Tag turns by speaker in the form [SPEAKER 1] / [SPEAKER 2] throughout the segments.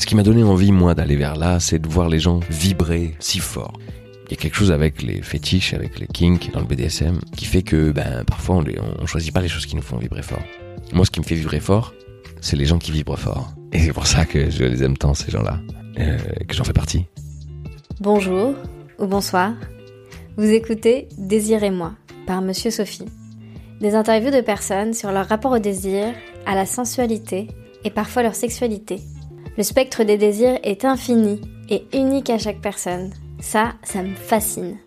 [SPEAKER 1] Ce qui m'a donné envie, moi, d'aller vers là, c'est de voir les gens vibrer si fort. Il y a quelque chose avec les fétiches, avec les kinks dans le BDSM, qui fait que, ben, parfois, on, les, on choisit pas les choses qui nous font vibrer fort. Moi, ce qui me fait vibrer fort, c'est les gens qui vibrent fort. Et c'est pour ça que je les aime tant, ces gens-là, euh, que j'en fais partie.
[SPEAKER 2] Bonjour ou bonsoir. Vous écoutez Désirez-moi par Monsieur Sophie. Des interviews de personnes sur leur rapport au désir, à la sensualité et parfois leur sexualité. Le spectre des désirs est infini et unique à chaque personne. Ça, ça me fascine.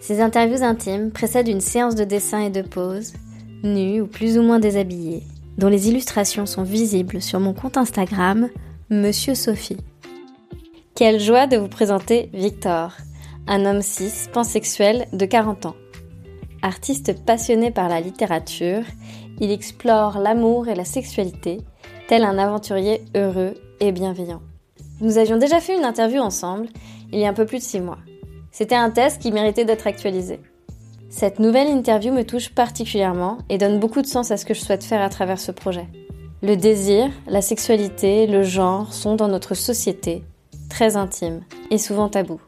[SPEAKER 2] Ces interviews intimes précèdent une séance de dessin et de pose, nue ou plus ou moins déshabillée, dont les illustrations sont visibles sur mon compte Instagram, Monsieur Sophie. Quelle joie de vous présenter Victor, un homme cis, pansexuel de 40 ans. Artiste passionné par la littérature, il explore l'amour et la sexualité, tel un aventurier heureux et bienveillant. Nous avions déjà fait une interview ensemble, il y a un peu plus de 6 mois. C'était un test qui méritait d'être actualisé. Cette nouvelle interview me touche particulièrement et donne beaucoup de sens à ce que je souhaite faire à travers ce projet. Le désir, la sexualité, le genre sont dans notre société très intimes et souvent tabous.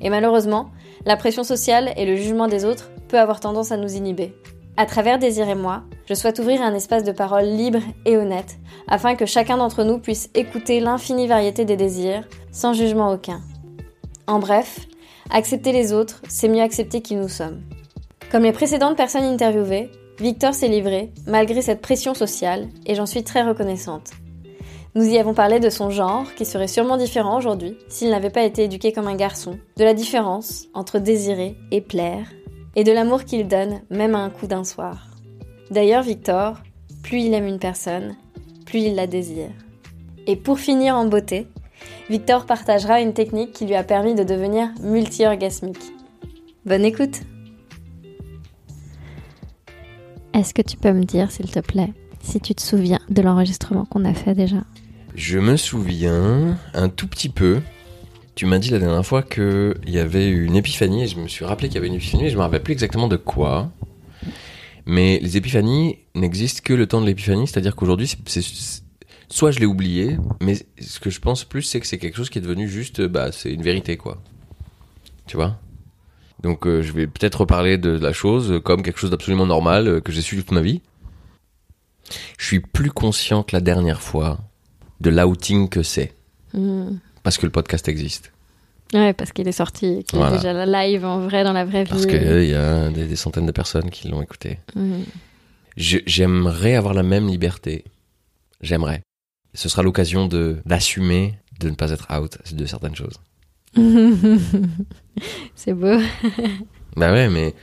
[SPEAKER 2] Et malheureusement, la pression sociale et le jugement des autres peut avoir tendance à nous inhiber. À travers Désir et moi, je souhaite ouvrir un espace de parole libre et honnête, afin que chacun d'entre nous puisse écouter l'infinie variété des désirs, sans jugement aucun. En bref, accepter les autres, c'est mieux accepter qui nous sommes. Comme les précédentes personnes interviewées, Victor s'est livré, malgré cette pression sociale, et j'en suis très reconnaissante. Nous y avons parlé de son genre, qui serait sûrement différent aujourd'hui s'il n'avait pas été éduqué comme un garçon, de la différence entre désirer et plaire, et de l'amour qu'il donne même à un coup d'un soir. D'ailleurs, Victor, plus il aime une personne, plus il la désire. Et pour finir en beauté, Victor partagera une technique qui lui a permis de devenir multi-orgasmique. Bonne écoute Est-ce que tu peux me dire, s'il te plaît, si tu te souviens de l'enregistrement qu'on a fait déjà?
[SPEAKER 1] Je me souviens un tout petit peu. Tu m'as dit la dernière fois qu'il y avait une épiphanie et je me suis rappelé qu'il y avait une épiphanie mais je me rappelle plus exactement de quoi. Mais les épiphanies n'existent que le temps de l'épiphanie, c'est-à-dire qu'aujourd'hui, soit je l'ai oublié, mais ce que je pense plus, c'est que c'est quelque chose qui est devenu juste, bah, c'est une vérité, quoi. Tu vois? Donc, euh, je vais peut-être reparler de la chose comme quelque chose d'absolument normal euh, que j'ai su toute ma vie. Je suis plus conscient que la dernière fois de l'outing que c'est.
[SPEAKER 2] Hmm.
[SPEAKER 1] Parce que le podcast existe.
[SPEAKER 2] Ouais, parce qu'il est sorti, qu'il
[SPEAKER 1] Voilà.
[SPEAKER 2] est déjà live en vrai dans la vraie vie.
[SPEAKER 1] Parce qu'il y a des, des centaines de personnes qui l'ont écouté. Je- J'aimerais avoir la même liberté. J'aimerais. Ce sera l'occasion de d'assumer de ne pas être out de certaines choses.
[SPEAKER 2] c'est beau.
[SPEAKER 1] Bah ouais, mais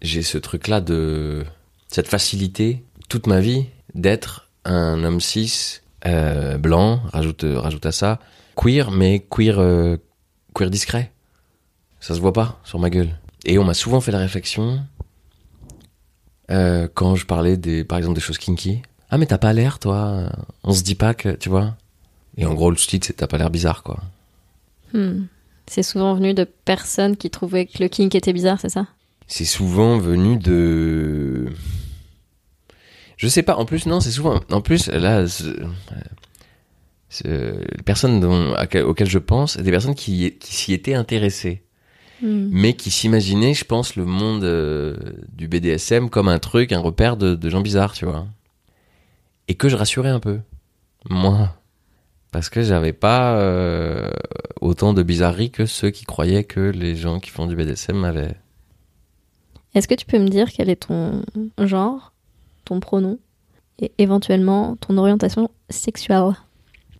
[SPEAKER 1] j'ai ce truc-là de cette facilité toute ma vie d'être un homme cis euh, blanc. Rajoute rajoute à ça queer, mais queer euh, queer discret. Ça se voit pas sur ma gueule. Et on m'a souvent fait la réflexion euh, quand je parlais des par exemple des choses kinky. Ah mais t'as pas l'air toi. On se dit pas que tu vois. Et en gros le titre c'est t'as pas l'air bizarre quoi.
[SPEAKER 2] Hmm. C'est souvent venu de personnes qui trouvaient que le kink était bizarre, c'est ça?
[SPEAKER 1] C'est souvent venu de je sais pas en plus non c'est souvent en plus là les personnes dont, auxquelles je pense des personnes qui, qui s'y étaient intéressées.
[SPEAKER 2] Hmm.
[SPEAKER 1] mais qui s'imaginaient je pense le monde euh, du BDSM comme un truc un repère de, de gens bizarres tu vois. Et que je rassurais un peu. Moi. Parce que j'avais pas euh, autant de bizarreries que ceux qui croyaient que les gens qui font du BDSM avaient.
[SPEAKER 2] Est-ce que tu peux me dire quel est ton genre, ton pronom et éventuellement ton orientation sexuelle?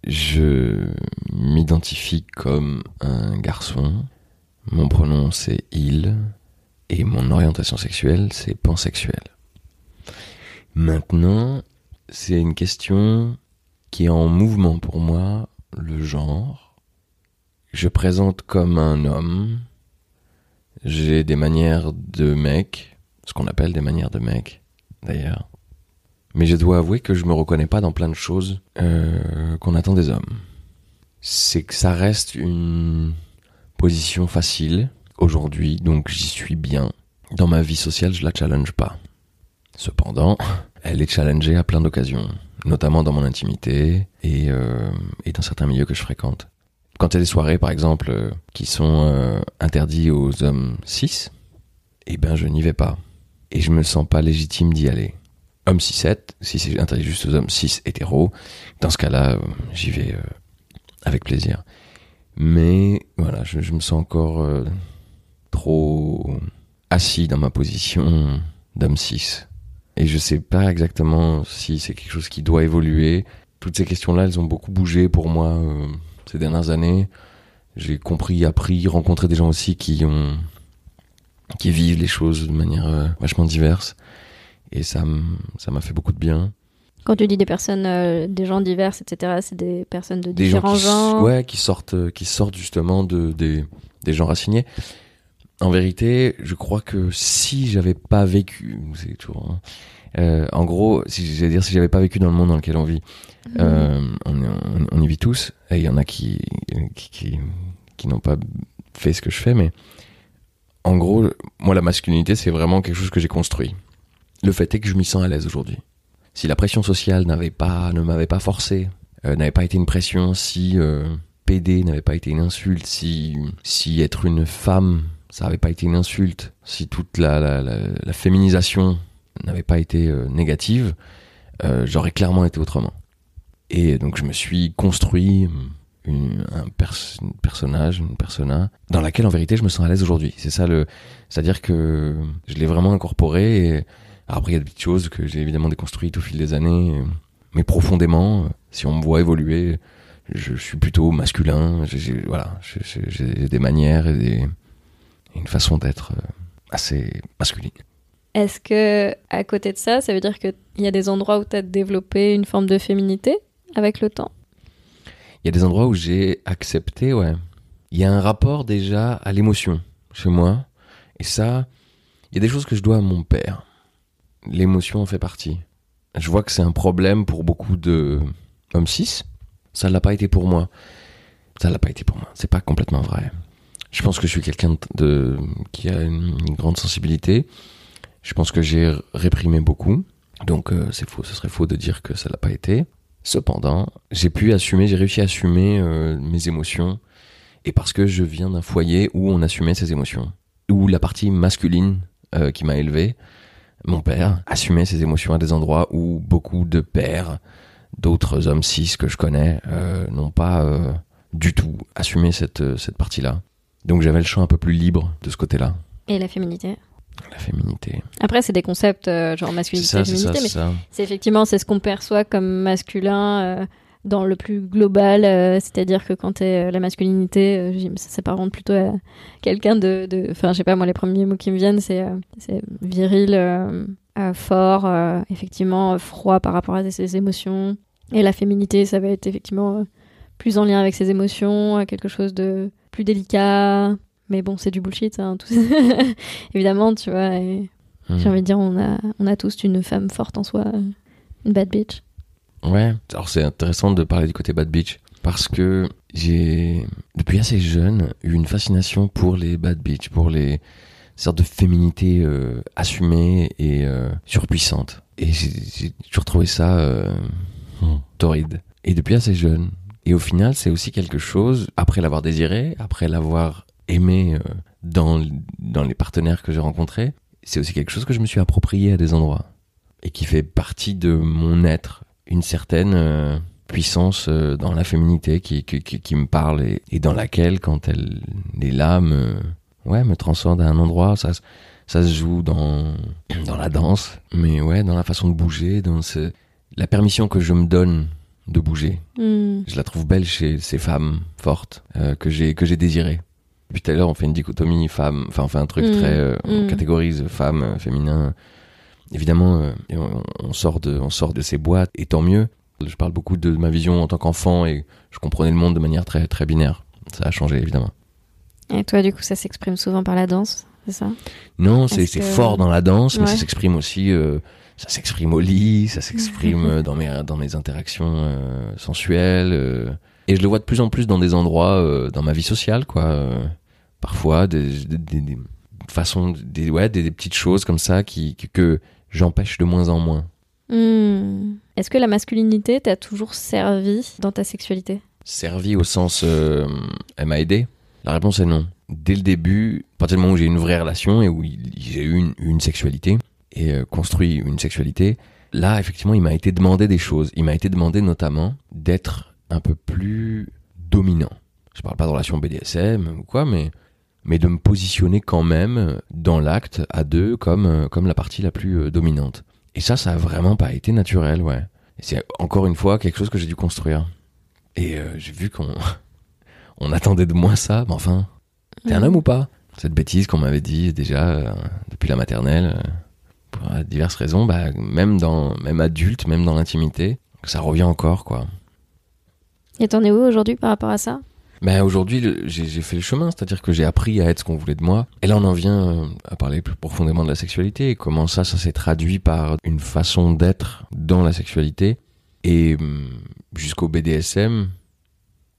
[SPEAKER 1] Je m'identifie comme un garçon. Mon pronom c'est il. Et mon orientation sexuelle c'est pansexuel. Maintenant, c'est une question qui est en mouvement pour moi, le genre. Je présente comme un homme. J'ai des manières de mec, ce qu'on appelle des manières de mec, d'ailleurs. Mais je dois avouer que je me reconnais pas dans plein de choses euh, qu'on attend des hommes. C'est que ça reste une position facile aujourd'hui, donc j'y suis bien. Dans ma vie sociale, je la challenge pas. Cependant, elle est challengée à plein d'occasions. notamment dans mon intimité et, euh, et dans certains milieux que je fréquente. Quand il y a des soirées, par exemple, euh, qui sont interdits aux hommes cis, eh ben je n'y vais pas. Et je me sens pas légitime d'y aller. Homme 6-7, si c'est interdit juste aux hommes 6 hétéros, dans ce cas-là, euh, j'y vais euh, avec plaisir. Mais voilà, je, me sens encore euh, trop assis dans ma position d'homme 6. Et je sais pas exactement si c'est quelque chose qui doit évoluer. Toutes ces questions-là, elles ont beaucoup bougé pour moi ces dernières années. J'ai compris, appris, rencontré des gens aussi qui ont qui vivent les choses de manière vachement diverse. Et ça m'a fait beaucoup de bien.
[SPEAKER 2] Quand tu dis des personnes, euh, des gens divers, etc., c'est des personnes de
[SPEAKER 1] Des gens
[SPEAKER 2] différents
[SPEAKER 1] qui, s-
[SPEAKER 2] genres.
[SPEAKER 1] ouais, qui sortent, euh, qui sortent justement de des des gens assignés. En vérité, je crois que si j'avais pas vécu, c'est toujours, hein, euh, en gros, si j'allais dire si j'avais pas vécu dans le monde dans lequel on vit,
[SPEAKER 2] Mhm.
[SPEAKER 1] euh, on, on- on y vit tous, et il y en a qui qui, qui, qui n'ont pas fait ce que je fais, mais en gros, moi la masculinité c'est vraiment quelque chose que j'ai construit. Le fait est que je m'y sens à l'aise aujourd'hui. Si la pression sociale n'avait pas, ne m'avait pas forcé, euh, n'avait pas été une pression, si euh, PD n'avait pas été une insulte, si si être une femme ça n'avait pas été une insulte, si toute la, la, féminisation n'avait pas été euh, négative, euh, j'aurais clairement été autrement. Et donc je me suis construit une, un pers- personnage, une persona, dans laquelle en vérité je me sens à l'aise aujourd'hui. C'est ça le, c'est-à-dire que je l'ai vraiment incorporé. Et après il y a des petites choses que j'ai évidemment déconstruites au fil des années, euh, mais profondément, euh, si on me voit évoluer, je, suis plutôt masculin. J'ai, voilà, j'ai- des manières et des, et une façon d'être euh, assez masculine.
[SPEAKER 2] Est-ce que, à côté de ça, ça veut dire qu'il y a des endroits où tu as développé une forme de féminité avec le temps?
[SPEAKER 1] Il y a des endroits où j'ai accepté, ouais. Il y a un rapport déjà à l'émotion chez moi. Et ça, il y a des choses que je dois à mon père. L'émotion en fait partie. Je vois que c'est un problème pour beaucoup de hommes cis. Ça l'a pas été pour moi. Ça l'a pas été pour moi. C'est pas complètement vrai. Je pense que je suis quelqu'un de, qui a une, une grande sensibilité. Je pense que j'ai réprimé beaucoup. Donc euh, c'est faux. Ce serait faux de dire que ça l'a pas été. Cependant, j'ai pu assumer, j'ai réussi à assumer euh, mes émotions. Et parce que je viens d'un foyer où on assumait ses émotions. Où la partie masculine euh, qui m'a élevé, mon père, assumait ses émotions à des endroits où beaucoup de pères, d'autres hommes cis que je connais, euh, n'ont pas euh, du tout assumé cette, euh, cette partie-là. Donc j'avais le champ un peu plus libre de ce côté-là,
[SPEAKER 2] Et la féminité?
[SPEAKER 1] La féminité.
[SPEAKER 2] Après, c'est des concepts euh, genre masculinité,
[SPEAKER 1] ça, c'est ça,
[SPEAKER 2] mais c'est effectivement c'est ce qu'on perçoit comme masculin dans le plus global, euh, c'est-à-dire que quand t'es euh, la masculinité, euh, ça s'apparente plutôt à quelqu'un de, enfin, je sais pas, moi les premiers mots qui me viennent, c'est viril, fort, effectivement froid par rapport à ses émotions, et la féminité, ça va être effectivement plus en lien avec ses émotions, quelque chose de plus délicat. Mais bon, c'est du bullshit, hein, tout ça. évidemment, tu vois. et-
[SPEAKER 1] Hmm.
[SPEAKER 2] j'ai envie de dire, on a, on a tous une femme forte en soi, une bad bitch.
[SPEAKER 1] Ouais, alors c'est intéressant de parler du côté bad bitch parce que j'ai depuis assez jeune eu une fascination pour les bad bitch, pour les sortes de féminité euh, assumée et euh, surpuissante. Et j'ai toujours trouvé ça euh, torride. Et depuis assez jeune. Et au final, c'est aussi quelque chose, après l'avoir désiré, après l'avoir aimé euh, dans, dans les partenaires que j'ai rencontrés, c'est aussi quelque chose que je me suis approprié à des endroits. Et qui fait partie de mon être une certaine euh, puissance euh, dans la féminité qui, qui, qui, qui me parle et, et dans laquelle, quand elle est là, me, ouais, me transcende à un endroit. Ça, se- ça se joue dans, dans la danse, mais ouais, dans la façon de bouger, dans ce, la permission que je me donne de bouger.
[SPEAKER 2] Hmm.
[SPEAKER 1] Je la trouve belle chez ces femmes fortes euh, que j'ai que j'ai désirées. Depuis tout à l'heure, on fait une dichotomie femme, enfin on fait un truc
[SPEAKER 2] Mm,
[SPEAKER 1] très, euh, on
[SPEAKER 2] mm.
[SPEAKER 1] catégorise femme, euh, féminin. Évidemment, euh, on, on sort de, on sort de ces boîtes, et tant mieux. Je parle beaucoup de ma vision en tant qu'enfant et je comprenais le monde de manière très très binaire. Ça a changé évidemment.
[SPEAKER 2] Et toi, du coup, ça s'exprime souvent par la danse, c'est ça?
[SPEAKER 1] Non, c'est
[SPEAKER 2] que-
[SPEAKER 1] fort dans la danse, mais ça s'exprime aussi. euh, ça s'exprime au lit, ça s'exprime euh, dans mes dans mes interactions euh, sensuelles. euh, et je le vois de plus en plus dans des endroits, dans ma vie sociale, quoi. parfois, des, des, des- des façons, des ouais, des, des petites choses comme ça qui que, que j'empêche de moins en moins.
[SPEAKER 2] Hmm. Est-ce que la masculinité t'a toujours servi dans ta sexualité?
[SPEAKER 1] Servi au sens euh, elle m'a aidé? La réponse est non. Dès le début, à partir du moment où j'ai eu une vraie relation et où j'ai eu une, une sexualité et euh, construit une sexualité, là effectivement il m'a été demandé des choses. Il m'a été demandé notamment d'être un peu plus dominant. Je parle pas de relation BDSM ou quoi, mais mais de me positionner quand même dans l'acte à deux comme euh, comme la partie la plus euh, dominante. Et ça, ça a vraiment pas été naturel, ouais. Et c'est encore une fois quelque chose que j'ai dû construire. Et euh, j'ai vu qu'on on attendait de moi ça, mais enfin, t'es un homme ou pas? Cette bêtise qu'on m'avait dit déjà euh, depuis la maternelle, euh, pour diverses raisons, bah, même dans même adulte, même dans l'intimité, ça revient encore quoi.
[SPEAKER 2] Et t'en es où aujourd'hui par rapport à ça?
[SPEAKER 1] Ben aujourd'hui, j'ai fait le chemin, c'est-à-dire que j'ai appris à être ce qu'on voulait de moi. Et là, on en vient euh, à parler plus profondément de la sexualité et comment ça, ça s'est traduit par une façon d'être dans la sexualité et hum, jusqu'au BDSM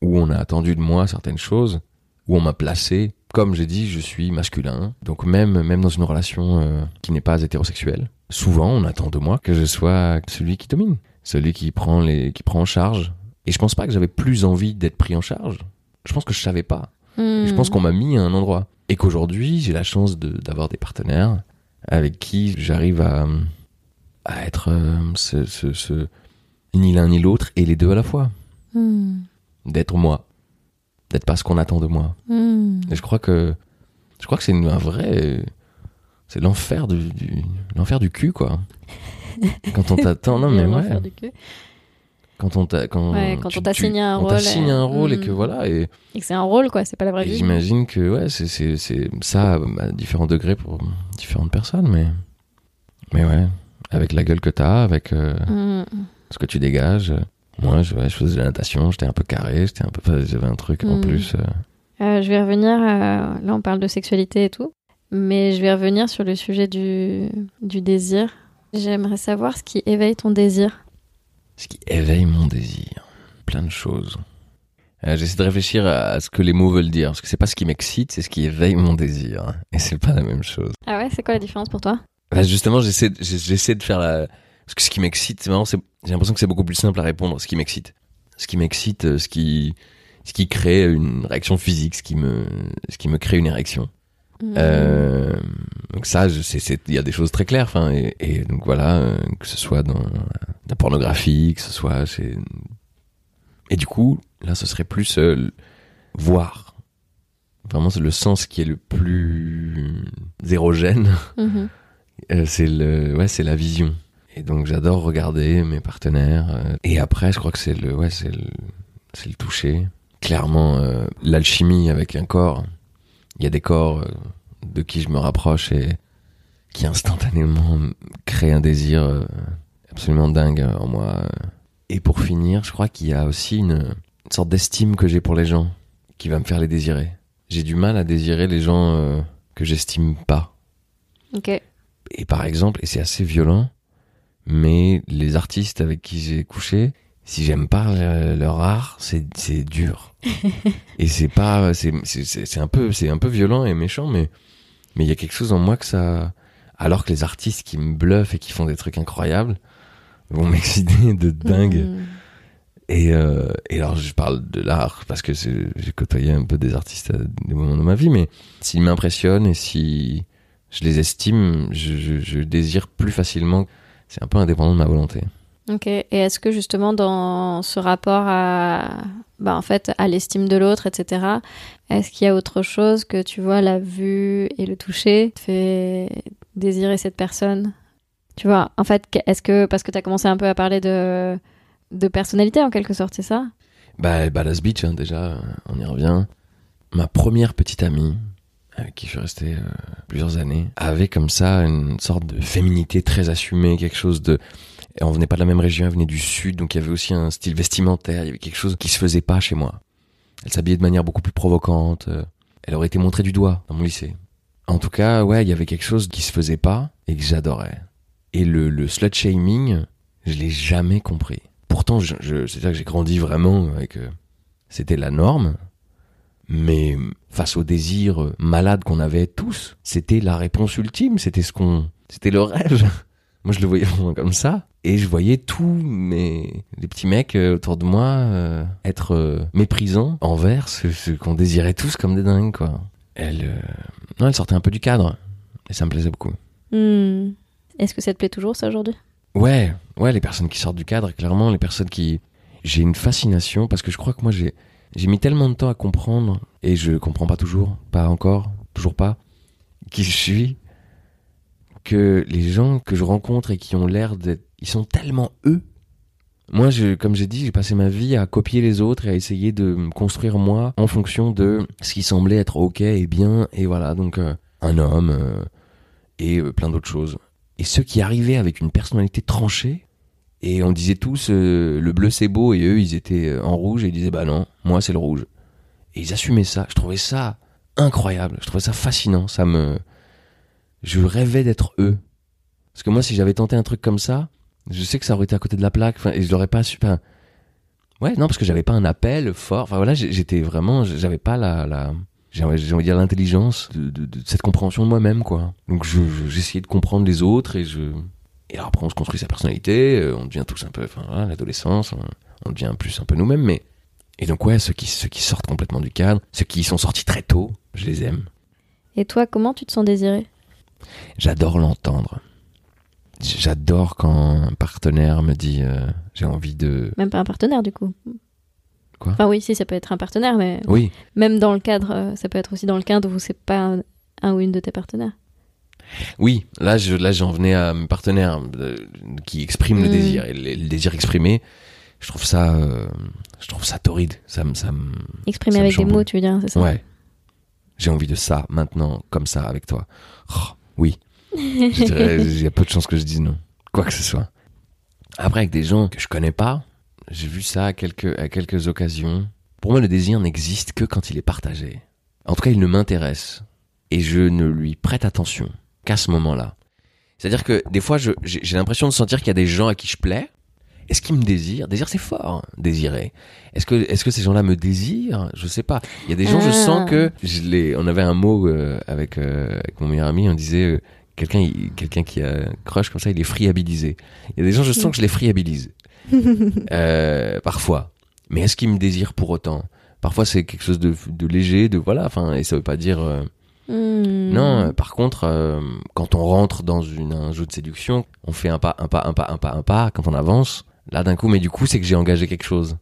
[SPEAKER 1] où on a attendu de moi certaines choses, où on m'a placé. Comme j'ai dit, je suis masculin, donc même même dans une relation euh, qui n'est pas hétérosexuelle, souvent on attend de moi que je sois celui qui domine, celui qui prend les qui prend en charge. Et je pense pas que j'avais plus envie d'être pris en charge je pense que je savais pas.
[SPEAKER 2] Hmm.
[SPEAKER 1] Je pense qu'on m'a mis à un endroit. Et qu'aujourd'hui, j'ai la chance de- d'avoir des partenaires avec qui j'arrive à, à être euh, ce, ce- ce- ni l'un ni l'autre et les deux à la fois.
[SPEAKER 2] Hmm.
[SPEAKER 1] D'être moi. D'être pas ce qu'on attend de moi.
[SPEAKER 2] Hmm.
[SPEAKER 1] Et je crois que, je crois que c'est un vrai, c'est l'enfer du, du- l'enfer du cul, quoi. Quand on t'attend, non mais ouais.
[SPEAKER 2] faire du cul.
[SPEAKER 1] Quand on t'a, quand,
[SPEAKER 2] Ouais, quand
[SPEAKER 1] tu-
[SPEAKER 2] on t'a
[SPEAKER 1] tu-
[SPEAKER 2] signé un
[SPEAKER 1] on
[SPEAKER 2] rôle,
[SPEAKER 1] signé un rôle et
[SPEAKER 2] mm.
[SPEAKER 1] que voilà, et,
[SPEAKER 2] Et que c'est un rôle, quoi, c'est pas la vraie vie.
[SPEAKER 1] j'imagine que ouais, c'est c'est c'est ça à différents degrés pour différentes personnes, mais mais ouais, avec la gueule que t'as, avec euh,
[SPEAKER 2] Hmm.
[SPEAKER 1] ce que tu dégages. Moi, je, ouais, je faisais de la natation, j'étais un peu carré, j'étais un peu, enfin, j'avais un truc en
[SPEAKER 2] Mm.
[SPEAKER 1] plus. euh,
[SPEAKER 2] Euh, je vais revenir, là on parle de sexualité et tout, mais je vais revenir sur le sujet du, du désir. J'aimerais savoir ce qui éveille ton désir.
[SPEAKER 1] Ce qui éveille mon désir, plein de choses. Euh, J'essaie de réfléchir à ce que les mots veulent dire, parce que c'est pas ce qui m'excite, c'est ce qui éveille mon désir, et c'est pas la même chose.
[SPEAKER 2] Ah ouais, c'est quoi la différence pour toi?
[SPEAKER 1] Bah, justement, j'essaie, de faire la. Parce que ce qui m'excite, c'est marrant, j'ai l'impression que c'est beaucoup plus simple à répondre. Ce qui m'excite, ce qui m'excite, euh, ce qui, ce qui crée une réaction physique, ce qui me, ce qui me crée une érection.
[SPEAKER 2] Hmm.
[SPEAKER 1] Euh, donc ça, il y a des choses très claires. Enfin, et, et donc voilà, euh, que ce soit dans la pornographie, que ce soit chez. Et du coup, là, ce serait plus euh, voir. Vraiment, c'est le sens qui est le plus érogène. Euh, c'est le ouais c'est la vision et donc j'adore regarder mes partenaires euh, et après je crois que c'est le ouais c'est le c'est le toucher clairement euh, l'alchimie avec un corps il y a des corps euh, de qui je me rapproche et qui instantanément créent un désir euh, absolument dingue en moi. Et pour finir je crois qu'il y a aussi une, une sorte d'estime que j'ai pour les gens qui va me faire les désirer. J'ai du mal à désirer les gens euh, que j'estime pas.
[SPEAKER 2] Ok.
[SPEAKER 1] et par exemple, et c'est assez violent, mais les artistes avec qui j'ai couché, si j'aime pas euh, leur art, c'est c'est dur. et c'est pas, c'est c'est un peu c'est un peu violent et méchant, mais mais il y a quelque chose en moi que ça, alors que les artistes qui me bluffent et qui font des trucs incroyables vont m'exciter de dingue.
[SPEAKER 2] Mhm.
[SPEAKER 1] Et, euh, et alors, je parle de l'art parce que c'est- j'ai côtoyé un peu des artistes à des moments de ma vie, mais s'ils m'impressionnent et si je les estime, je, je, je désire plus facilement. C'est un peu indépendant de ma volonté.
[SPEAKER 2] Ok. Et est-ce que justement dans ce rapport à, bah en fait, à l'estime de l'autre, etc. Est-ce qu'il y a autre chose que tu vois la vue et le toucher te fait désirer cette personne? Tu vois, en fait, est-ce que parce que tu as commencé un peu à parler de de personnalité en quelque sorte, c'est ça?
[SPEAKER 1] Bah, Badass Beach, hein, déjà, on y revient. Ma première petite amie, avec qui je suis resté euh, plusieurs années, avait comme ça une sorte de féminité très assumée, quelque chose de... Et on venait pas de la même région, elle venait du sud, donc il y avait aussi un style vestimentaire, il y avait quelque chose qui se faisait pas chez moi. Elle s'habillait de manière beaucoup plus provocante, euh, elle aurait été montrée du doigt dans mon lycée. En tout cas, ouais, il y avait quelque chose qui se faisait pas et que j'adorais. Et le, le slut shaming, je l'ai jamais compris. Pourtant, je, je, c'est-à-dire que j'ai grandi vraiment avec... euh, c'était la norme, mais face au désir malade qu'on avait tous, c'était la réponse ultime, c'était ce qu'on... C'était le rêve. Moi, je le voyais vraiment comme ça. Et je voyais tous mes les petits mecs euh, autour de moi euh, être euh, méprisants envers ce, ce qu'on désirait tous comme des dingues, quoi. Elle, euh, non, elle sortait un peu du cadre. Et ça me plaisait beaucoup.
[SPEAKER 2] Hmm. Est-ce que ça te plaît toujours, ça, aujourd'hui?
[SPEAKER 1] Ouais, ouais, les personnes qui sortent du cadre, clairement, les personnes qui. J'ai une fascination parce que je crois que moi, j'ai j'ai mis tellement de temps à comprendre et je comprends pas toujours, pas encore, toujours pas, qui je suis, que les gens que je rencontre et qui ont l'air d'être. Ils sont tellement eux. Moi, comme j'ai dit, j'ai passé ma vie à copier les autres et à essayer de me construire moi en fonction de ce qui semblait être ok et bien. Et voilà, donc euh, un homme euh, et euh, plein d'autres choses. Et ceux qui arrivaient avec une personnalité tranchée, et on disait tous le bleu c'est beau, et eux ils étaient en rouge et ils disaient bah non, moi c'est le rouge. Et ils assumaient ça. Je trouvais ça incroyable. Je trouvais ça fascinant. Ça me. Je rêvais d'être eux. Parce que moi, si j'avais tenté un truc comme ça, je sais que ça aurait été à côté de la plaque. Et je l'aurais pas su. Ouais, non, parce que j'avais pas un appel fort. Enfin voilà, j'étais vraiment. J'avais pas la. j'ai envie de dire l'intelligence de, cette compréhension de moi-même, quoi. Donc je- je- j'essayais de comprendre les autres et je. Et alors après, on se construit sa personnalité, euh, on devient tous un peu. Enfin voilà, l'adolescence, on, on devient plus un peu nous-mêmes, mais. Et donc ouais, ceux qui, ceux qui sortent complètement du cadre, ceux qui sont sortis très tôt, je les aime.
[SPEAKER 2] Et toi, comment tu te sens désiré
[SPEAKER 1] J'adore l'entendre. J'adore quand un partenaire me dit euh, j'ai envie de.
[SPEAKER 2] Même pas un partenaire, du coup.
[SPEAKER 1] Quoi?
[SPEAKER 2] Enfin, oui, si, ça peut être un partenaire, mais
[SPEAKER 1] Oui,
[SPEAKER 2] même dans le cadre, euh, ça peut être aussi dans le cadre où c'est pas un, un ou une de tes partenaires.
[SPEAKER 1] oui. Là, je, là, j'en venais à mes partenaires euh, qui expriment le
[SPEAKER 2] Mm.
[SPEAKER 1] désir. Et le, le désir exprimé, je trouve ça, euh, je trouve ça torride. Ça me, ça me. Me
[SPEAKER 2] avec des mots, tu veux dire, c'est ça?
[SPEAKER 1] Ouais. J'ai envie de ça maintenant, comme ça, avec toi. Oh, oui. Il y a peu de chances que je dise non. Quoi que ce soit. Après, avec des gens que je connais pas, j'ai vu ça à quelques, à quelques occasions. Pour moi, le désir n'existe que quand il est partagé. En tout cas, il ne m'intéresse. Et je ne lui prête attention qu'à ce moment-là. C'est-à-dire que des fois, j'ai l'impression de sentir qu'il y a des gens à qui je plais. Est-ce qu'ils me désirent Désir, c'est fort, hein, désirer. Est-ce que, est-ce que ces gens-là me désirent? Je sais pas. Il y a des gens, je
[SPEAKER 2] Ah.
[SPEAKER 1] sens que je les, on avait un mot euh, avec, euh, avec mon meilleur ami, on disait euh, quelqu'un, quelqu'un qui a un crush comme ça, il est friabilisé. Il y a des gens, je sens que je les friabilise. Euh, parfois. Mais est-ce qu'ils me désirent pour autant? Parfois, c'est quelque chose de, de léger, de voilà. Enfin, et ça veut pas dire. euh,
[SPEAKER 2] Hmm.
[SPEAKER 1] non, euh, par contre, euh, quand on rentre dans une, un jeu de séduction, on fait un pas, un pas, un pas, un pas, un pas, quand on avance, là d'un coup, mais du coup, c'est que j'ai engagé quelque chose.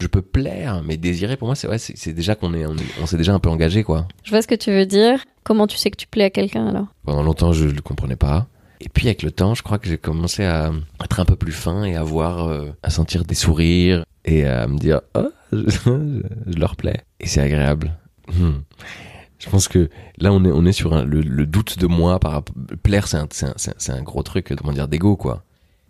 [SPEAKER 1] Je peux plaire, mais désirer, pour moi, c'est ouais, c'est déjà qu'on est, on, est- on s'est déjà un peu engagé, quoi.
[SPEAKER 2] Je vois ce que tu veux dire. Comment tu sais que tu plais à quelqu'un alors?
[SPEAKER 1] Pendant longtemps, je le comprenais pas. Et puis, avec le temps, je crois que j'ai commencé à être un peu plus fin et à voir, euh, à sentir des sourires et à me dire, oh, je, je leur plais. Et c'est agréable. Hmm. Je pense que là, on est, on est sur un- le, le doute de moi par rapport. Plaire, un, un, c'est un gros truc, comment dire, d'ego, quoi.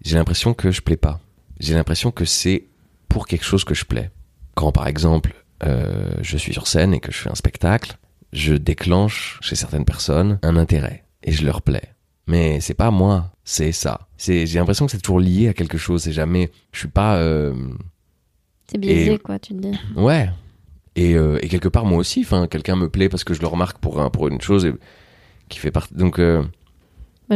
[SPEAKER 1] J'ai l'impression que je plais pas. J'ai l'impression que c'est pour quelque chose que je plais. Quand, par exemple, euh, je suis sur scène et que je fais un spectacle, je déclenche chez certaines personnes un intérêt et je leur plais. Mais c'est pas moi, c'est ça. C'est, j'ai l'impression que c'est toujours lié à quelque chose. C'est jamais, je suis pas, euh,
[SPEAKER 2] C'est biaisé,
[SPEAKER 1] Et-
[SPEAKER 2] quoi, tu te dis.
[SPEAKER 1] ouais. Et, euh, et quelque part moi aussi, enfin, quelqu'un me plaît parce que je le remarque pour un, pour une chose et, qui fait partie. Donc,
[SPEAKER 2] Moi,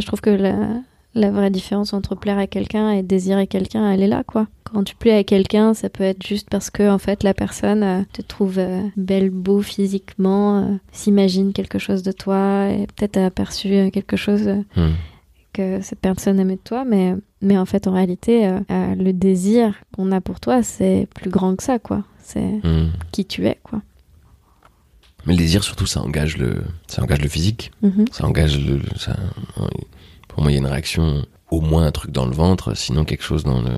[SPEAKER 2] je trouve que la, la vraie différence entre plaire à quelqu'un et désirer quelqu'un, elle est là, quoi. Quand tu plais à quelqu'un, ça peut être juste parce que, en fait, la personne euh, te trouve euh, belle, beau physiquement, euh, s'imagine quelque chose de toi, et peut-être a aperçu quelque chose
[SPEAKER 1] hmm.
[SPEAKER 2] que cette personne aimait de toi, mais, mais en fait, en réalité, le désir qu'on a pour toi, c'est plus grand que ça, quoi. C'est
[SPEAKER 1] Hmm.
[SPEAKER 2] qui tu es, quoi.
[SPEAKER 1] Mais le désir surtout, ça engage le, ça engage le physique.
[SPEAKER 2] Mhm.
[SPEAKER 1] Ça engage le, ça, pour moi, il y a une réaction, au moins un truc dans le ventre, sinon quelque chose dans le,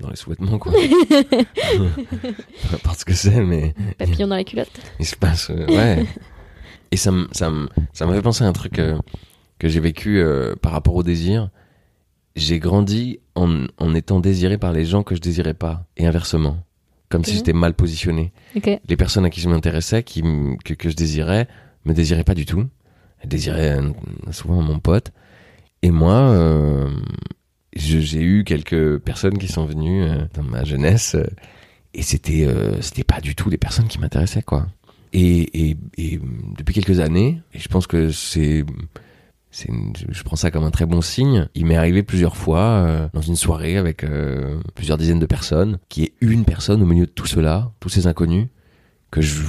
[SPEAKER 1] dans les sous-vêtements, quoi. Peu importe ce que c'est, mais
[SPEAKER 2] Papillon dans la culotte.
[SPEAKER 1] il se passe, euh, ouais. Et ça me, ça ça m'a fait penser à un truc euh, que j'ai vécu euh, par rapport au désir. J'ai grandi en, en étant désiré par les gens que je désirais pas, et inversement. Comme si j'étais mal positionné. Les personnes à qui je m'intéressais, qui, que, que je désirais, me désiraient pas du tout. Elles désiraient souvent mon pote. Et moi, euh, j'ai eu quelques personnes qui sont venues euh, dans ma jeunesse, euh, et c'était, c'était pas du tout des personnes qui m'intéressaient, quoi. Et, et, et depuis quelques années, et je pense que c'est je- prends ça comme un très bon signe. Il m'est arrivé plusieurs fois dans une soirée avec plusieurs dizaines de personnes, qui est une personne au milieu de tout cela, tous ces inconnus que je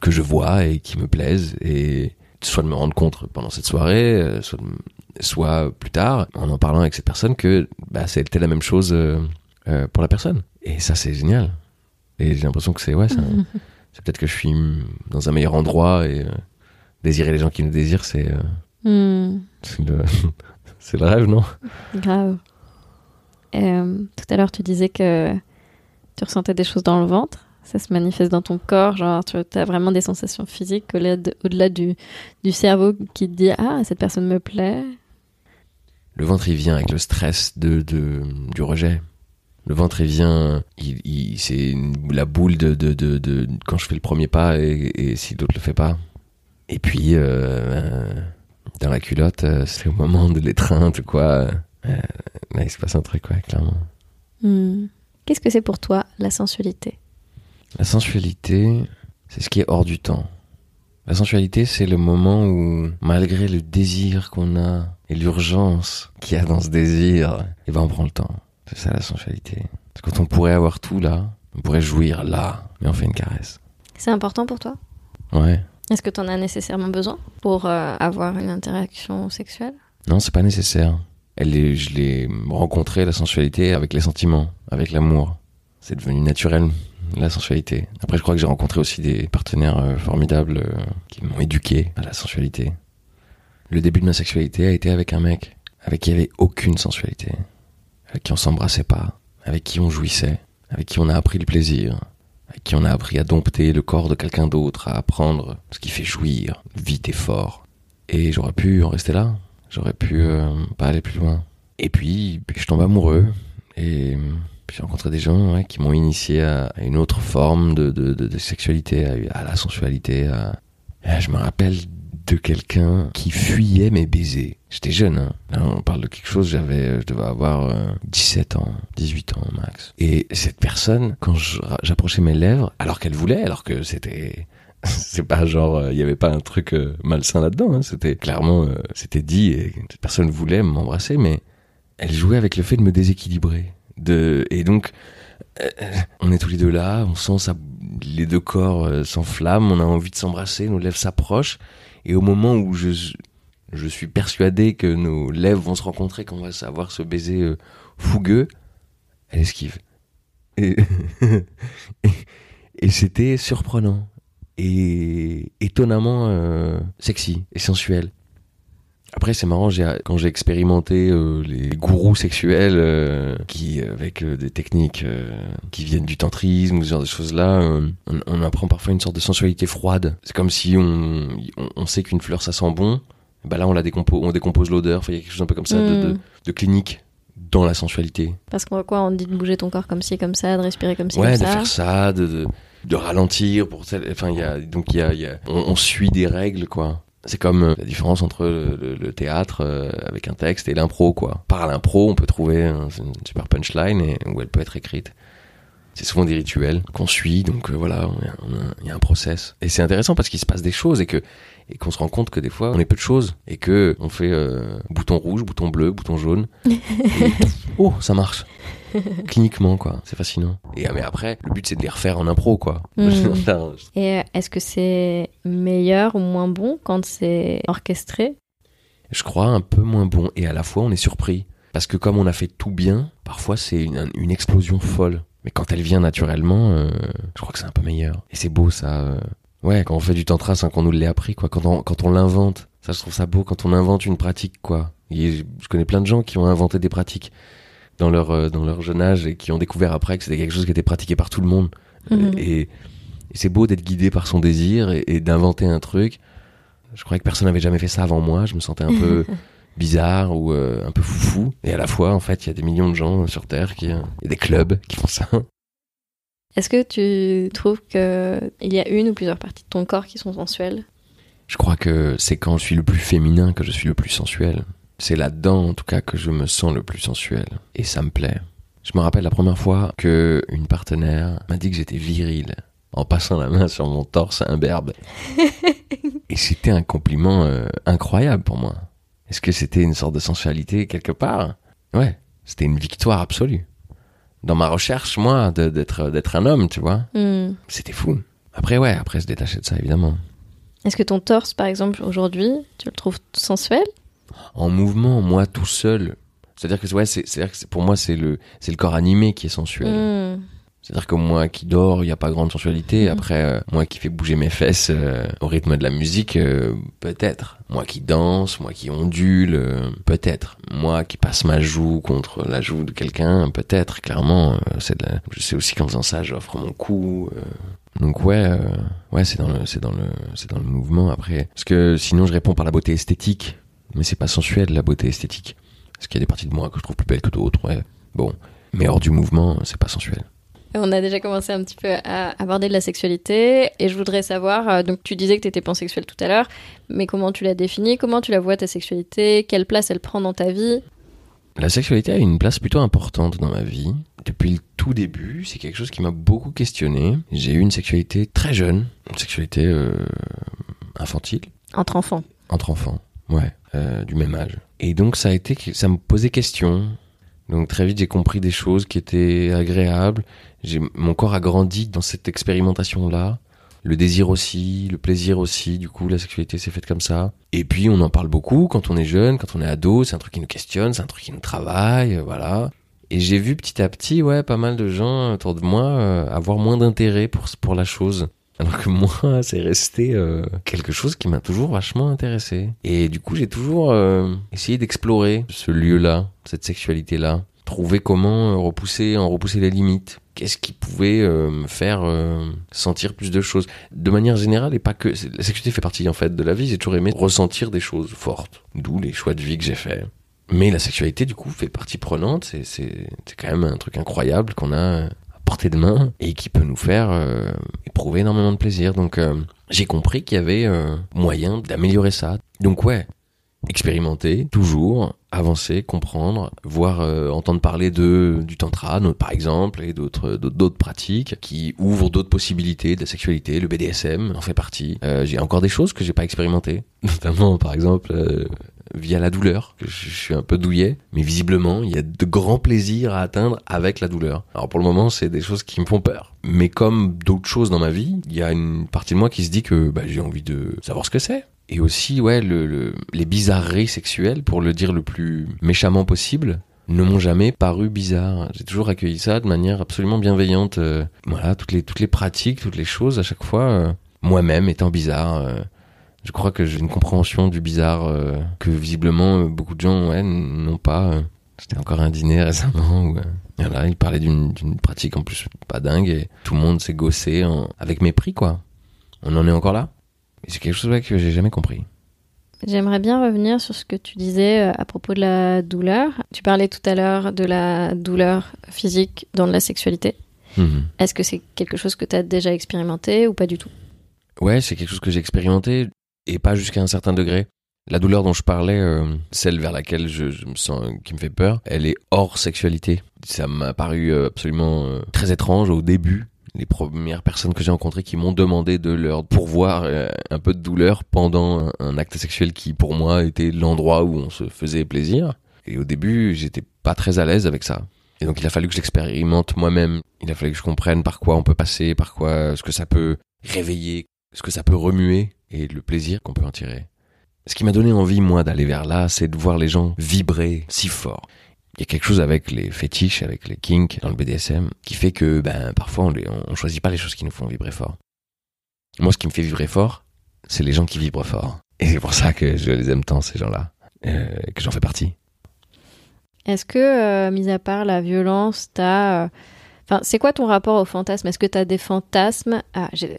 [SPEAKER 1] que je vois et qui me plaisent et soit de me rendre compte pendant cette soirée, soit de soit plus tard en en parlant avec cette personne que bah, c'était la même chose euh, euh, pour la personne. Et ça c'est génial. Et j'ai l'impression que c'est ouais, c'est peut-être que je suis dans un meilleur endroit et euh, désirer les gens qui nous désirent, c'est euh, c'est le, rêve, non?
[SPEAKER 2] Grave. Tout à l'heure, tu disais que tu ressentais des choses dans le ventre. Ça se manifeste dans ton corps, genre tu as vraiment des sensations physiques au-delà de- au-delà du, du cerveau qui te dit Ah, cette personne me plaît.
[SPEAKER 1] Le ventre, il vient avec le stress de, de du rejet. Le ventre, il vient, il, il- c'est la boule de, de, de, quand je fais le premier pas et, et si l'autre le fait pas. Et puis, euh, euh, dans la culotte, euh, c'est au moment de l'étreinte, quoi. Euh, là, il se passe un truc, clairement.
[SPEAKER 2] Hmm. Qu'est-ce que c'est pour toi la sensualité?
[SPEAKER 1] La sensualité, c'est ce qui est hors du temps. La sensualité, c'est le moment où, malgré le désir qu'on a et l'urgence qu'il y a dans ce désir, eh ben on prend le temps. C'est ça la sensualité. C'est quand on pourrait avoir tout là, on pourrait jouir là, mais on fait une caresse.
[SPEAKER 2] C'est important pour toi?
[SPEAKER 1] Ouais.
[SPEAKER 2] Est-ce que tu en as nécessairement besoin pour euh, avoir une interaction sexuelle?
[SPEAKER 1] Non, c'est pas nécessaire. Elle est, je l'ai rencontré la sensualité avec les sentiments, avec l'amour. C'est devenu naturel la sensualité. Après, je crois que j'ai rencontré aussi des partenaires euh, formidables euh, qui m'ont éduqué à la sensualité. Le début de ma sexualité a été avec un mec avec qui il n'y avait aucune sensualité, avec qui on s'embrassait pas, avec qui on jouissait, avec qui on a appris le plaisir, avec qui on a appris à dompter le corps de quelqu'un d'autre, à apprendre ce qui fait jouir, vite et fort. Et j'aurais pu en rester là. J'aurais pu euh, pas aller plus loin. Et puis, je tombe amoureux. Et j'ai rencontré des gens qui m'ont initié à, une autre forme de, sexualité, à, la sensualité. Je me rappelle de quelqu'un qui fuyait mes baisers. J'étais jeune, hein. On parle de quelque chose, j'avais, je devais avoir euh, 17 ans, 18 ans max. Et cette personne, quand j'approchais mes lèvres, alors qu'elle voulait, alors que c'était c'est pas genre il y avait pas un truc euh, malsain là-dedans hein. c'était clairement euh, c'était dit et cette personne voulait m'embrasser mais elle jouait avec le fait de me déséquilibrer de et donc euh, on est tous les deux là on sent ça les deux corps euh, s'enflamment on a envie de s'embrasser nos lèvres s'approchent et au moment où je suis persuadé que nos lèvres vont se rencontrer qu'on va savoir se baiser euh, fougueux elle esquive et c'était surprenant et étonnamment euh, sexy et sensuel. Après, c'est marrant, j'ai, quand j'ai expérimenté euh, les gourous sexuels qui qui, avec euh, des techniques euh, qui viennent du tantrisme ou ce genre de choses-là, euh, on, on apprend parfois une sorte de sensualité froide. C'est comme si on, on, on sait qu'une fleur, ça sent bon. Bah là, on la décompose, on décompose l'odeur. Enfin, il y a quelque chose un peu comme ça de, de,
[SPEAKER 2] Hmm.
[SPEAKER 1] de clinique dans la sensualité.
[SPEAKER 2] Parce qu'on quoi On dit de bouger ton corps comme ci, comme ça, de respirer comme ci,
[SPEAKER 1] ouais,
[SPEAKER 2] comme
[SPEAKER 1] de
[SPEAKER 2] ça.
[SPEAKER 1] faire ça, de, de, de ralentir pour tel- enfin il y a donc il y a, y a on, on suit des règles quoi. C'est comme euh, la différence entre le, théâtre euh, avec un texte et l'impro quoi. Par l'impro, on peut trouver un- une super punchline et, où elle peut être écrite. C'est souvent des rituels qu'on suit, donc euh, voilà, il y a un process. Et c'est intéressant parce qu'il se passe des choses et que et qu'on se rend compte que des fois on est peu de choses et que on fait euh, bouton rouge, bouton bleu, bouton jaune. et, oh, ça marche. Cliniquement quoi. C'est fascinant. Et mais après le but c'est de les refaire en impro quoi.
[SPEAKER 2] Mm. Et euh, est-ce que c'est meilleur ou moins bon quand c'est orchestré?
[SPEAKER 1] Je crois un peu moins bon et à la fois on est surpris. Parce que comme on a fait tout bien parfois c'est une, une explosion folle mais quand elle vient naturellement euh, je crois que c'est un peu meilleur et c'est beau ça euh. ouais quand on fait du tantra sans qu'on nous l'ait appris quoi quand on quand on l'invente ça je trouve ça beau quand on invente une pratique quoi et je connais plein de gens qui ont inventé des pratiques dans leur euh, dans leur jeune âge et qui ont découvert après que c'était quelque chose qui était pratiqué par tout le monde
[SPEAKER 2] Mhm.
[SPEAKER 1] et, et c'est beau d'être guidé par son désir et, et d'inventer un truc. Je croyais que personne n'avait jamais fait ça avant moi. Je me sentais un peu bizarre ou euh, un peu foufou. Et à la fois, en fait, il y a des millions de gens sur Terre qui, il y a des clubs qui font ça.
[SPEAKER 2] Est-ce que tu trouves qu'il y a une ou plusieurs parties de ton corps qui sont sensuelles?
[SPEAKER 1] Je crois que c'est quand je suis le plus féminin que je suis le plus sensuel. C'est là-dedans, en tout cas, que je me sens le plus sensuel. Et ça me plaît. Je me rappelle la première fois que une partenaire m'a dit que j'étais viril en passant la main sur mon torse imberbe. Et c'était un compliment euh, incroyable pour moi. Est-ce que c'était une sorte de sensualité quelque part? Ouais, c'était une victoire absolue. Dans ma recherche, moi, d'être d'être un homme, tu vois,
[SPEAKER 2] Hmm.
[SPEAKER 1] c'était fou. Après, ouais, après se détacher de ça, évidemment.
[SPEAKER 2] Est-ce que ton torse, par exemple, aujourd'hui, tu le trouves sensuel?
[SPEAKER 1] En mouvement, moi, tout seul. C'est-à-dire que, ouais, c'est, pour moi, c'est le, c'est le corps animé qui est sensuel.
[SPEAKER 2] Hmm.
[SPEAKER 1] C'est-à-dire que moi qui dors, il n'y a pas grande sensualité.
[SPEAKER 2] Mhm.
[SPEAKER 1] Après, euh, moi qui fais bouger mes fesses euh, au rythme de la musique, euh, peut-être. Moi qui danse, moi qui ondule, euh, peut-être. Moi qui passe ma joue contre la joue de quelqu'un, peut-être. Clairement, euh, c'est de la- je sais aussi qu'en faisant ça, j'offre mon cou. euh. Donc ouais, euh, ouais, c'est dans le, c'est dans le, c'est dans le mouvement. Après, parce que sinon, je réponds par la beauté esthétique, mais c'est pas sensuel la beauté esthétique. Parce qu'il y a des parties de moi que je trouve plus belles que d'autres. Ouais. Bon, mais hors du mouvement, c'est pas sensuel.
[SPEAKER 2] On a déjà commencé un petit peu à aborder de la sexualité et je voudrais savoir, euh, donc tu disais que tu étais pansexuel tout à l'heure, mais comment tu l'as définie, comment tu la vois ta sexualité, quelle place elle prend dans ta vie?
[SPEAKER 1] La sexualité a une place plutôt importante dans ma vie. Depuis le tout début, c'est quelque chose qui m'a beaucoup questionné. J'ai eu une sexualité très jeune, une sexualité euh, infantile,
[SPEAKER 2] entre enfants
[SPEAKER 1] entre enfants, ouais, euh, du même âge. Et donc ça a été, ça me posait question. Donc très vite j'ai compris des choses qui étaient agréables. Mon corps a grandi dans cette expérimentation-là. Le désir aussi, le plaisir aussi. Du coup, la sexualité s'est faite comme ça. Et puis, on en parle beaucoup quand on est jeune, quand on est ado. C'est un truc qui nous questionne, c'est un truc qui nous travaille, euh, voilà. Et j'ai vu petit à petit, ouais, pas mal de gens autour de moi euh, avoir moins d'intérêt pour pour la chose. Alors que moi, c'est resté euh, quelque chose qui m'a toujours vachement intéressé. Et du coup, j'ai toujours euh, essayé d'explorer ce lieu-là, cette sexualité-là, trouver comment euh, repousser, en repousser les limites. Qu'est-ce qui pouvait euh, me faire euh, sentir plus de choses? De manière générale, et pas que... La sexualité fait partie, en fait, de la vie. J'ai toujours aimé ressentir des choses fortes. D'où les choix de vie que j'ai faits. Mais la sexualité, du coup, fait partie prenante. C'est, c'est, quand même un truc incroyable qu'on a à portée de main et qui peut nous faire éprouver énormément de plaisir. Donc, j'ai compris qu'il y avait moyen d'améliorer ça. Donc, ouais, expérimenter, toujours, avancer, comprendre, voir, euh, entendre parler de du tantra, par exemple, et d'autres d'autres pratiques qui ouvrent d'autres possibilités de la sexualité. Le BDSM en fait partie. Euh, j'ai encore des choses que j'ai pas expérimentées, notamment, par exemple. euh, via la douleur, je je suis un peu douillet, mais visiblement, il y a de grands plaisirs à atteindre avec la douleur. Alors pour le moment, c'est des choses qui me font peur. Mais comme d'autres choses dans ma vie, il y a une partie de moi qui se dit que bah, j'ai envie de savoir ce que c'est. Et aussi, ouais, le, le- les bizarreries sexuelles, pour le dire le plus méchamment possible, ne m'ont jamais paru bizarres. J'ai toujours accueilli ça de manière absolument bienveillante. Euh, voilà, toutes les, pratiques, toutes les choses, à chaque fois, euh, moi-même étant bizarre. euh, je crois que j'ai une compréhension du bizarre que visiblement beaucoup de gens ouais, n'ont pas. C'était encore un dîner récemment où voilà, il parlait d'une pratique en plus pas dingue et tout le monde s'est gossé avec mépris quoi. On en est encore là. Et c'est quelque chose ouais, que j'ai jamais compris.
[SPEAKER 2] J'aimerais bien revenir sur ce que tu disais euh, à propos de la douleur. Tu parlais tout à l'heure de la douleur physique dans la sexualité.
[SPEAKER 1] Mhm.
[SPEAKER 2] Est-ce que c'est quelque chose que tu as déjà expérimenté ou pas du tout?
[SPEAKER 1] Ouais, c'est quelque chose que j'ai expérimenté et pas jusqu'à un certain degré. La douleur dont je parlais, euh, celle vers laquelle je, je me sens, euh, qui me fait peur, elle est hors sexualité. Ça m'a paru absolument euh, très étrange au début. Les premières personnes que j'ai rencontrées qui m'ont demandé de leur pourvoir euh, un peu de douleur pendant un, un acte sexuel qui, pour moi, était l'endroit où on se faisait plaisir. Et au début, j'étais pas très à l'aise avec ça. Et donc, il a fallu que j'expérimente moi-même. Il a fallu que je comprenne par quoi on peut passer, par quoi, ce que ça peut réveiller, ce que ça peut remuer et le plaisir qu'on peut en tirer. Ce qui m'a donné envie, moi, d'aller vers là, c'est de voir les gens vibrer si fort. Il y a quelque chose avec les fétiches, avec les kinks dans le BDSM, qui fait que, ben, parfois, on, les, on choisit pas les choses qui nous font vibrer fort. Moi, ce qui me fait vibrer fort, c'est les gens qui vibrent fort. Et c'est pour ça que je les aime tant, ces gens-là, euh, que j'en fais partie.
[SPEAKER 2] Est-ce que, euh, mis à part la violence, t'as. euh, Enfin, c'est quoi ton rapport au fantasme? Est-ce que t'as des fantasmes? Ah, j'ai.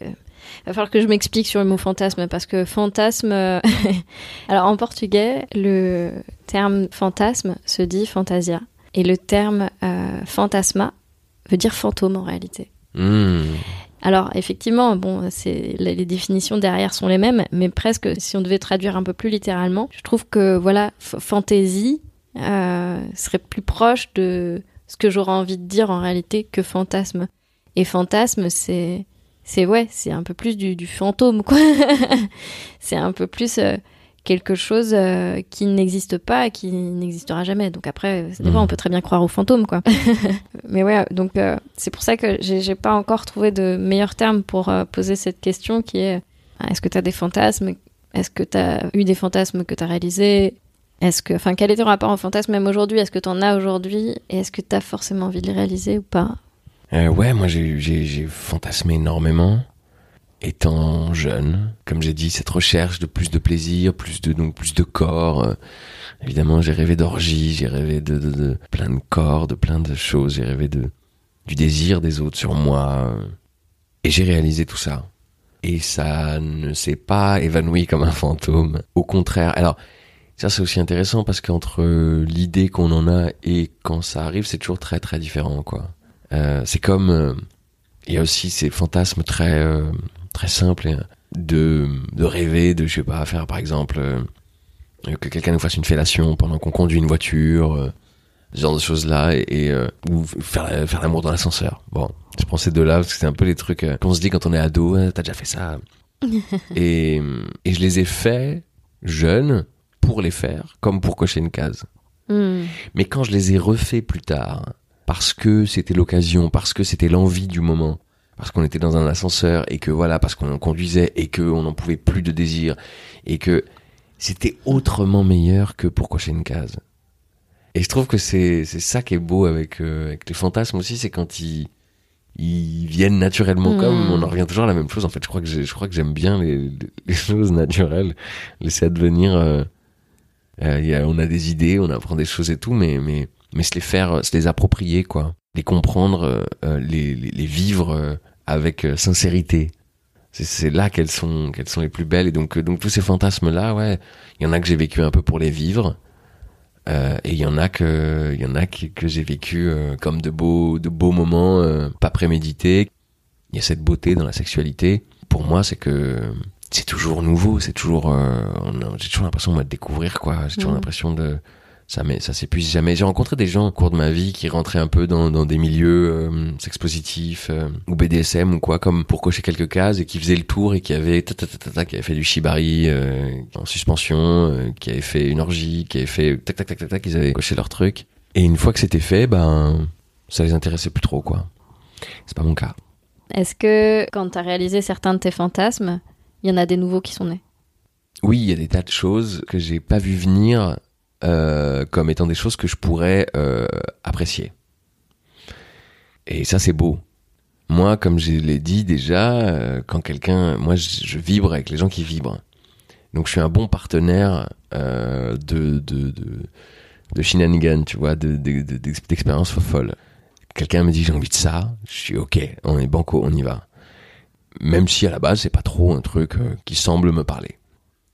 [SPEAKER 2] Va falloir que je m'explique sur le mot fantasme parce que fantasme. euh, Alors en portugais, le terme fantasme se dit fantasia et le terme euh, fantasma veut dire fantôme en réalité.
[SPEAKER 1] Hmm.
[SPEAKER 2] Alors effectivement, bon, c'est les définitions derrière sont les mêmes, mais presque si on devait traduire un peu plus littéralement, je trouve que voilà, fantaisie euh, serait plus proche de ce que j'aurais envie de dire en réalité que fantasme. Et fantasme, c'est c'est ouais, c'est un peu plus du, du fantôme quoi. c'est un peu plus euh, quelque chose euh, qui n'existe pas et qui n'existera jamais. Donc après, vrai,
[SPEAKER 1] Mhm.
[SPEAKER 2] on peut très bien croire aux fantômes, quoi. Mais ouais, donc euh, c'est pour ça que j'ai pas encore trouvé de meilleur terme pour euh, poser cette question qui est euh, est-ce que tu as des fantasmes? Est-ce que tu as eu des fantasmes que tu as réalisés? Est-ce que, enfin, quel est ton rapport au fantasme même aujourd'hui? Est-ce que tu en as aujourd'hui? Et est-ce que tu as forcément envie de les réaliser ou pas?
[SPEAKER 1] Euh, ouais, moi j'ai fantasmé énormément étant jeune. Comme j'ai dit, cette recherche de plus de plaisir, plus de donc plus de corps. euh, évidemment, j'ai rêvé d'orgie, j'ai rêvé de, de, de plein de corps, de plein de choses. J'ai rêvé de du désir des autres sur moi. euh, et j'ai réalisé tout ça. Et ça ne s'est pas évanoui comme un fantôme. Au contraire. Alors, ça c'est aussi intéressant parce qu'entre l'idée qu'on en a et quand ça arrive, c'est toujours très très différent, quoi. Euh, c'est comme euh, il y a aussi ces fantasmes très euh, très simples de de rêver de je sais pas faire par exemple que quelqu'un nous fasse une fellation pendant qu'on conduit une voiture ce genre de choses là et, et, ou faire faire l'amour dans l'ascenseur. Bon je prends ces deux là parce que c'est un peu les trucs qu'on se dit quand on est ado hein, t'as déjà fait ça et et je les ai faits jeunes pour les faire comme pour cocher une case.
[SPEAKER 2] Hmm.
[SPEAKER 1] mais quand je les ai refaits plus tard, parce que c'était l'occasion, parce que c'était l'envie du moment, parce qu'on était dans un ascenseur et que voilà, parce qu'on conduisait et qu'on n'en pouvait plus de désir et que c'était autrement meilleur que pour cocher une case. Et je trouve que c'est c'est ça qui est beau avec euh, avec les fantasmes aussi, c'est quand ils ils viennent naturellement
[SPEAKER 2] Mm.
[SPEAKER 1] comme on en revient toujours à la même chose en fait je crois que j'ai- je crois que j'aime bien les, les choses naturelles laisser advenir euh, euh, y a- on a des idées, on apprend des choses et tout, mais mais mais se les faire, euh, se les approprier quoi, les comprendre, euh, euh, les, les les vivre avec sincérité. C'est là qu'elles sont qu'elles sont les plus belles et donc donc tous ces fantasmes là, ouais, il y en a que j'ai vécu un peu pour les vivre. euh, et il y en a que il y en a que, que j'ai vécu euh, comme de beaux de beaux moments euh, pas prémédités. Il y a cette beauté dans la sexualité. Pour moi, c'est que c'est toujours nouveau, c'est toujours, j'ai toujours l'impression de découvrir quoi. J'ai toujours
[SPEAKER 2] Mhm.
[SPEAKER 1] l'impression de ça, ça s'épuise jamais. J'ai rencontré des gens au cours de ma vie qui rentraient un peu dans, dans des milieux euh, sexpositifs euh, ou BDSM ou quoi, comme pour cocher quelques cases et qui faisaient le tour et qui avaient ta, ta, ta, qui avaient fait du shibari euh, en suspension, euh, qui avaient fait une orgie, qui avaient fait tac tac tac tac tac, ils avaient coché leur truc. Et une fois que c'était fait, ben ça les intéressait plus trop quoi. C'est pas mon cas.
[SPEAKER 2] Est-ce que quand tu as réalisé certains de tes fantasmes, il y en a des nouveaux qui sont nés?
[SPEAKER 1] Oui, il y a des tas de choses que j'ai pas vu venir euh, comme étant des choses que je pourrais euh, apprécier. Et ça, c'est beau. Moi, comme je l'ai dit déjà, euh, quand quelqu'un, moi, je, je vibre avec les gens qui vibrent. Donc, je suis un bon partenaire euh, de, de, de, de shenanigan, tu vois, de, de, d'expériences folles. Quelqu'un me dit j'ai envie de ça, je suis ok, on est banco, on y va. Même si à la base c'est pas trop un truc euh, qui semble me parler.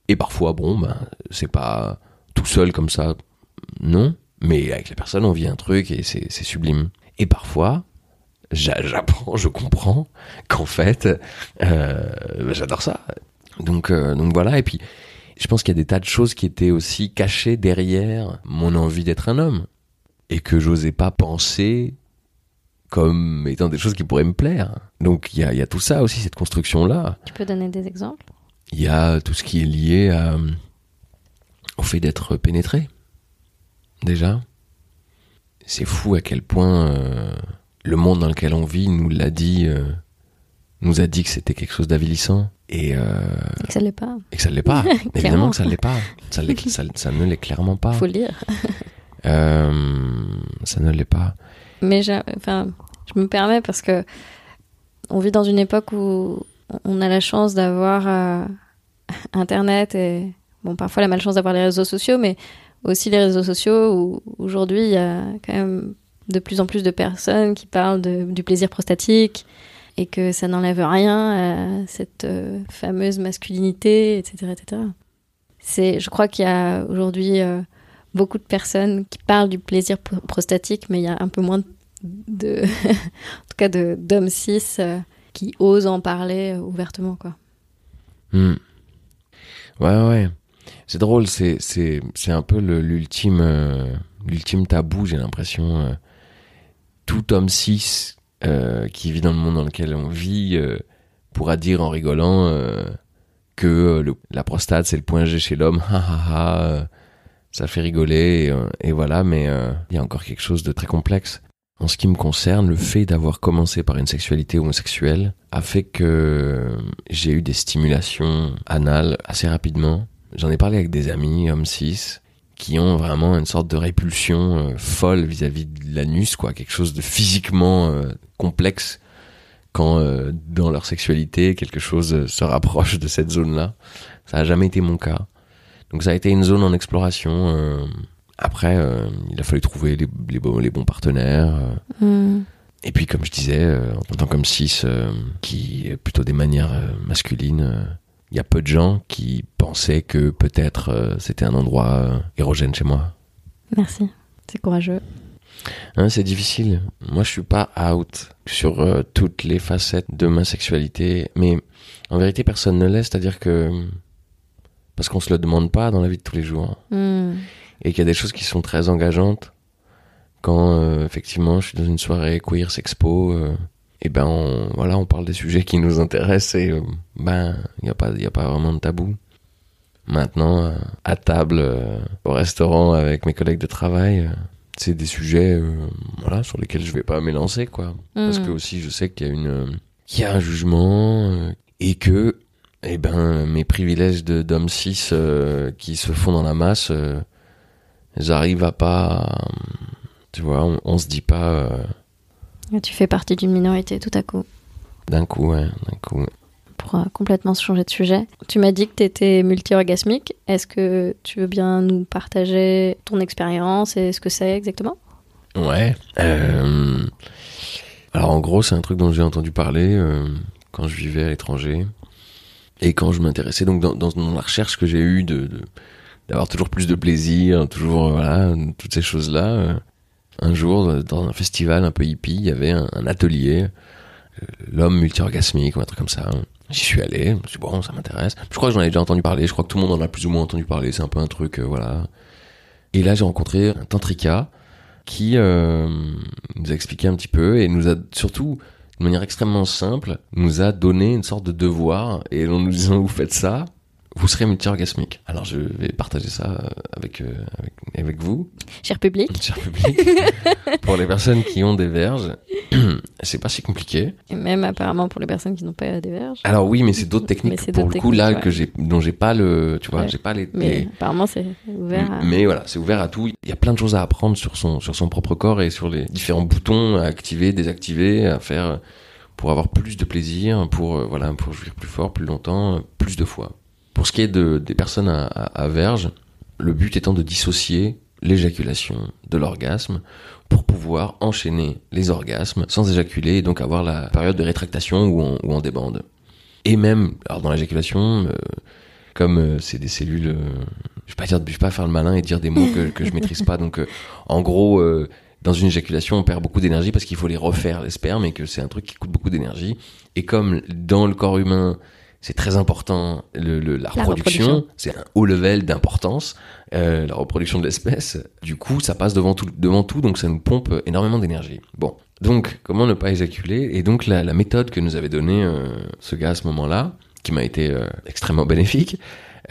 [SPEAKER 1] Et parfois, bon, ben, c'est pas tout seul comme ça, non. Mais avec la personne, on vit un truc et c'est sublime. Et parfois, j'a- j'apprends, je comprends qu'en fait, euh, ben, j'adore ça. Donc, euh, donc voilà. Et puis, je pense qu'il y a des tas de choses qui étaient aussi cachées derrière mon envie d'être un homme et que j'osais pas penser comme étant des choses qui pourraient me plaire. Donc il y a, il y a tout ça aussi, cette construction-là.
[SPEAKER 2] Tu peux donner des exemples?
[SPEAKER 1] Il y a tout ce qui est lié à, au fait d'être pénétré. Déjà. C'est fou à quel point euh, le monde dans lequel on vit nous l'a dit, euh, nous a dit que c'était quelque chose d'avilissant. Et, euh,
[SPEAKER 2] Et que ça l'est pas.
[SPEAKER 1] et que ça ne l'est pas. Évidemment que ça ne l'est pas. Ça, l'est- ça- ça ne l'est clairement pas.
[SPEAKER 2] Faut.
[SPEAKER 1] Euh, ça ne l'est pas.
[SPEAKER 2] Mais enfin, je me permets parce que on vit dans une époque où on a la chance d'avoir Internet et bon parfois la malchance d'avoir les réseaux sociaux, mais aussi les réseaux sociaux où aujourd'hui il y a quand même de plus en plus de personnes qui parlent du plaisir prostatique et que ça n'enlève rien à cette euh, fameuse masculinité, etc., etc. C'est, je crois qu'il y a aujourd'hui euh, beaucoup de personnes qui parlent du plaisir pro- prostatique, mais il y a un peu moins de, en tout cas d'hommes cis euh, qui osent en parler ouvertement, quoi.
[SPEAKER 1] Hmm. Ouais, ouais. C'est drôle, c'est, c'est, c'est un peu l'ultime, euh, l'ultime tabou, j'ai l'impression. euh. tout homme cis euh, qui vit dans le monde dans lequel on vit pourra dire en rigolant que la prostate c'est le point G chez l'homme, ça fait rigoler, et, et voilà, mais il y a encore quelque chose de très complexe. En ce qui me concerne, le fait d'avoir commencé par une sexualité homosexuelle a fait que j'ai eu des stimulations anales assez rapidement. J'en ai parlé avec des amis, hommes cis, qui ont vraiment une sorte de répulsion euh, folle vis-à-vis de l'anus, quoi, quelque chose de physiquement euh, complexe quand euh, dans leur sexualité quelque chose se rapproche de cette zone-là. Ça n'a jamais été mon cas. Donc ça a été une zone en exploration. après, il a fallu trouver les, les bons, les bons partenaires.
[SPEAKER 2] Hmm.
[SPEAKER 1] Et puis, comme je disais, en tant qu'homme cis, euh, qui est plutôt des manières masculines, il y a peu de gens qui pensaient que peut-être euh, c'était un endroit euh, érogène chez moi.
[SPEAKER 2] Merci. C'est courageux.
[SPEAKER 1] Hein, c'est difficile. Moi, je suis pas out sur euh, toutes les facettes de ma sexualité, mais en vérité, personne ne l'est. C'est-à-dire que parce qu'on se le demande pas dans la vie de tous les jours,
[SPEAKER 2] Hmm.
[SPEAKER 1] et qu'il y a des choses qui sont très engageantes. Quand euh, effectivement, je suis dans une soirée queer sexpo, et ben on, voilà, on parle des sujets qui nous intéressent et euh, ben il y a pas, il a pas vraiment de tabou. Maintenant, euh, à table, euh, au restaurant avec mes collègues de travail, c'est des sujets, voilà, sur lesquels je vais pas m'élancer, quoi. Parce
[SPEAKER 2] Hmm.
[SPEAKER 1] que aussi, je sais qu'il y a une, qu'il y a un jugement et que, eh ben, mes privilèges de d'homme cis euh, qui se font dans la masse, j'arrive à pas, tu vois, on, on se dit pas euh,
[SPEAKER 2] Tu fais partie d'une minorité tout à coup.
[SPEAKER 1] d'un coup, ouais, d'un coup.
[SPEAKER 2] Pour euh, complètement se changer de sujet, tu m'as dit que tu étais multi-orgasmique. Est-ce que tu veux bien nous partager ton expérience et ce que c'est exactement?
[SPEAKER 1] Ouais. Euh, alors en gros, c'est un truc dont j'ai entendu parler euh, quand je vivais à l'étranger et quand je m'intéressais donc dans, dans, dans la recherche que j'ai eue de, de- d'avoir toujours plus de plaisir, toujours euh, voilà toutes ces choses là. Un jour, dans un festival un peu hippie, il y avait un, un atelier, euh, l'homme multi-orgasmique ou un truc comme ça. J'y suis allé, je me suis dit, bon, ça m'intéresse. Je crois que j'en avais déjà entendu parler, je crois que tout le monde en a plus ou moins entendu parler, c'est un peu un truc, euh, voilà. Et là, j'ai rencontré un tantrika qui euh, nous a expliqué un petit peu et nous a surtout, de manière extrêmement simple, nous a donné une sorte de devoir et en nous disant, vous faites ça, vous serez multi-orgasmique. Alors, je vais partager ça euh, avec, euh, avec, avec vous.
[SPEAKER 2] Cher public,
[SPEAKER 1] Cher public, pour les personnes qui ont des verges, c'est pas si compliqué.
[SPEAKER 2] et même apparemment pour les personnes qui n'ont pas des verges.
[SPEAKER 1] Alors oui, mais c'est d'autres techniques
[SPEAKER 2] c'est
[SPEAKER 1] pour le coup là que j'ai, dont j'ai pas le, tu vois,
[SPEAKER 2] Ouais.
[SPEAKER 1] j'ai pas les.
[SPEAKER 2] Mais
[SPEAKER 1] les-
[SPEAKER 2] apparemment, c'est ouvert à...
[SPEAKER 1] mais voilà, c'est ouvert à tout. Il y a plein de choses à apprendre sur son sur son propre corps et sur les différents boutons à activer, désactiver, à faire pour avoir plus de plaisir, pour euh, voilà, pour jouir plus fort, plus longtemps, plus de fois. Pour ce qui est de des personnes à, à, à verge, le but étant de dissocier l'éjaculation de l'orgasme pour pouvoir enchaîner les orgasmes sans éjaculer et donc avoir la période de rétractation où on, où on débande. Et même, alors dans l'éjaculation, euh, comme euh, c'est des cellules, euh, je vais pas dire, je vais pas faire le malin et dire des mots que, que je maîtrise pas. Donc, euh, en gros, euh, dans une éjaculation, on perd beaucoup d'énergie parce qu'il faut les refaire les spermes et que c'est un truc qui coûte beaucoup d'énergie. Et comme dans le corps humain, c'est très important le, le- la,
[SPEAKER 2] La
[SPEAKER 1] reproduction,
[SPEAKER 2] reproduction.
[SPEAKER 1] c'est un haut level d'importance, euh, la reproduction de l'espèce. Du coup, ça passe devant tout, devant tout, donc ça nous pompe énormément d'énergie. Bon, donc comment ne pas éjaculer? Et donc la, la méthode que nous avait donnée euh, ce gars à ce moment-là, qui m'a été euh, extrêmement bénéfique,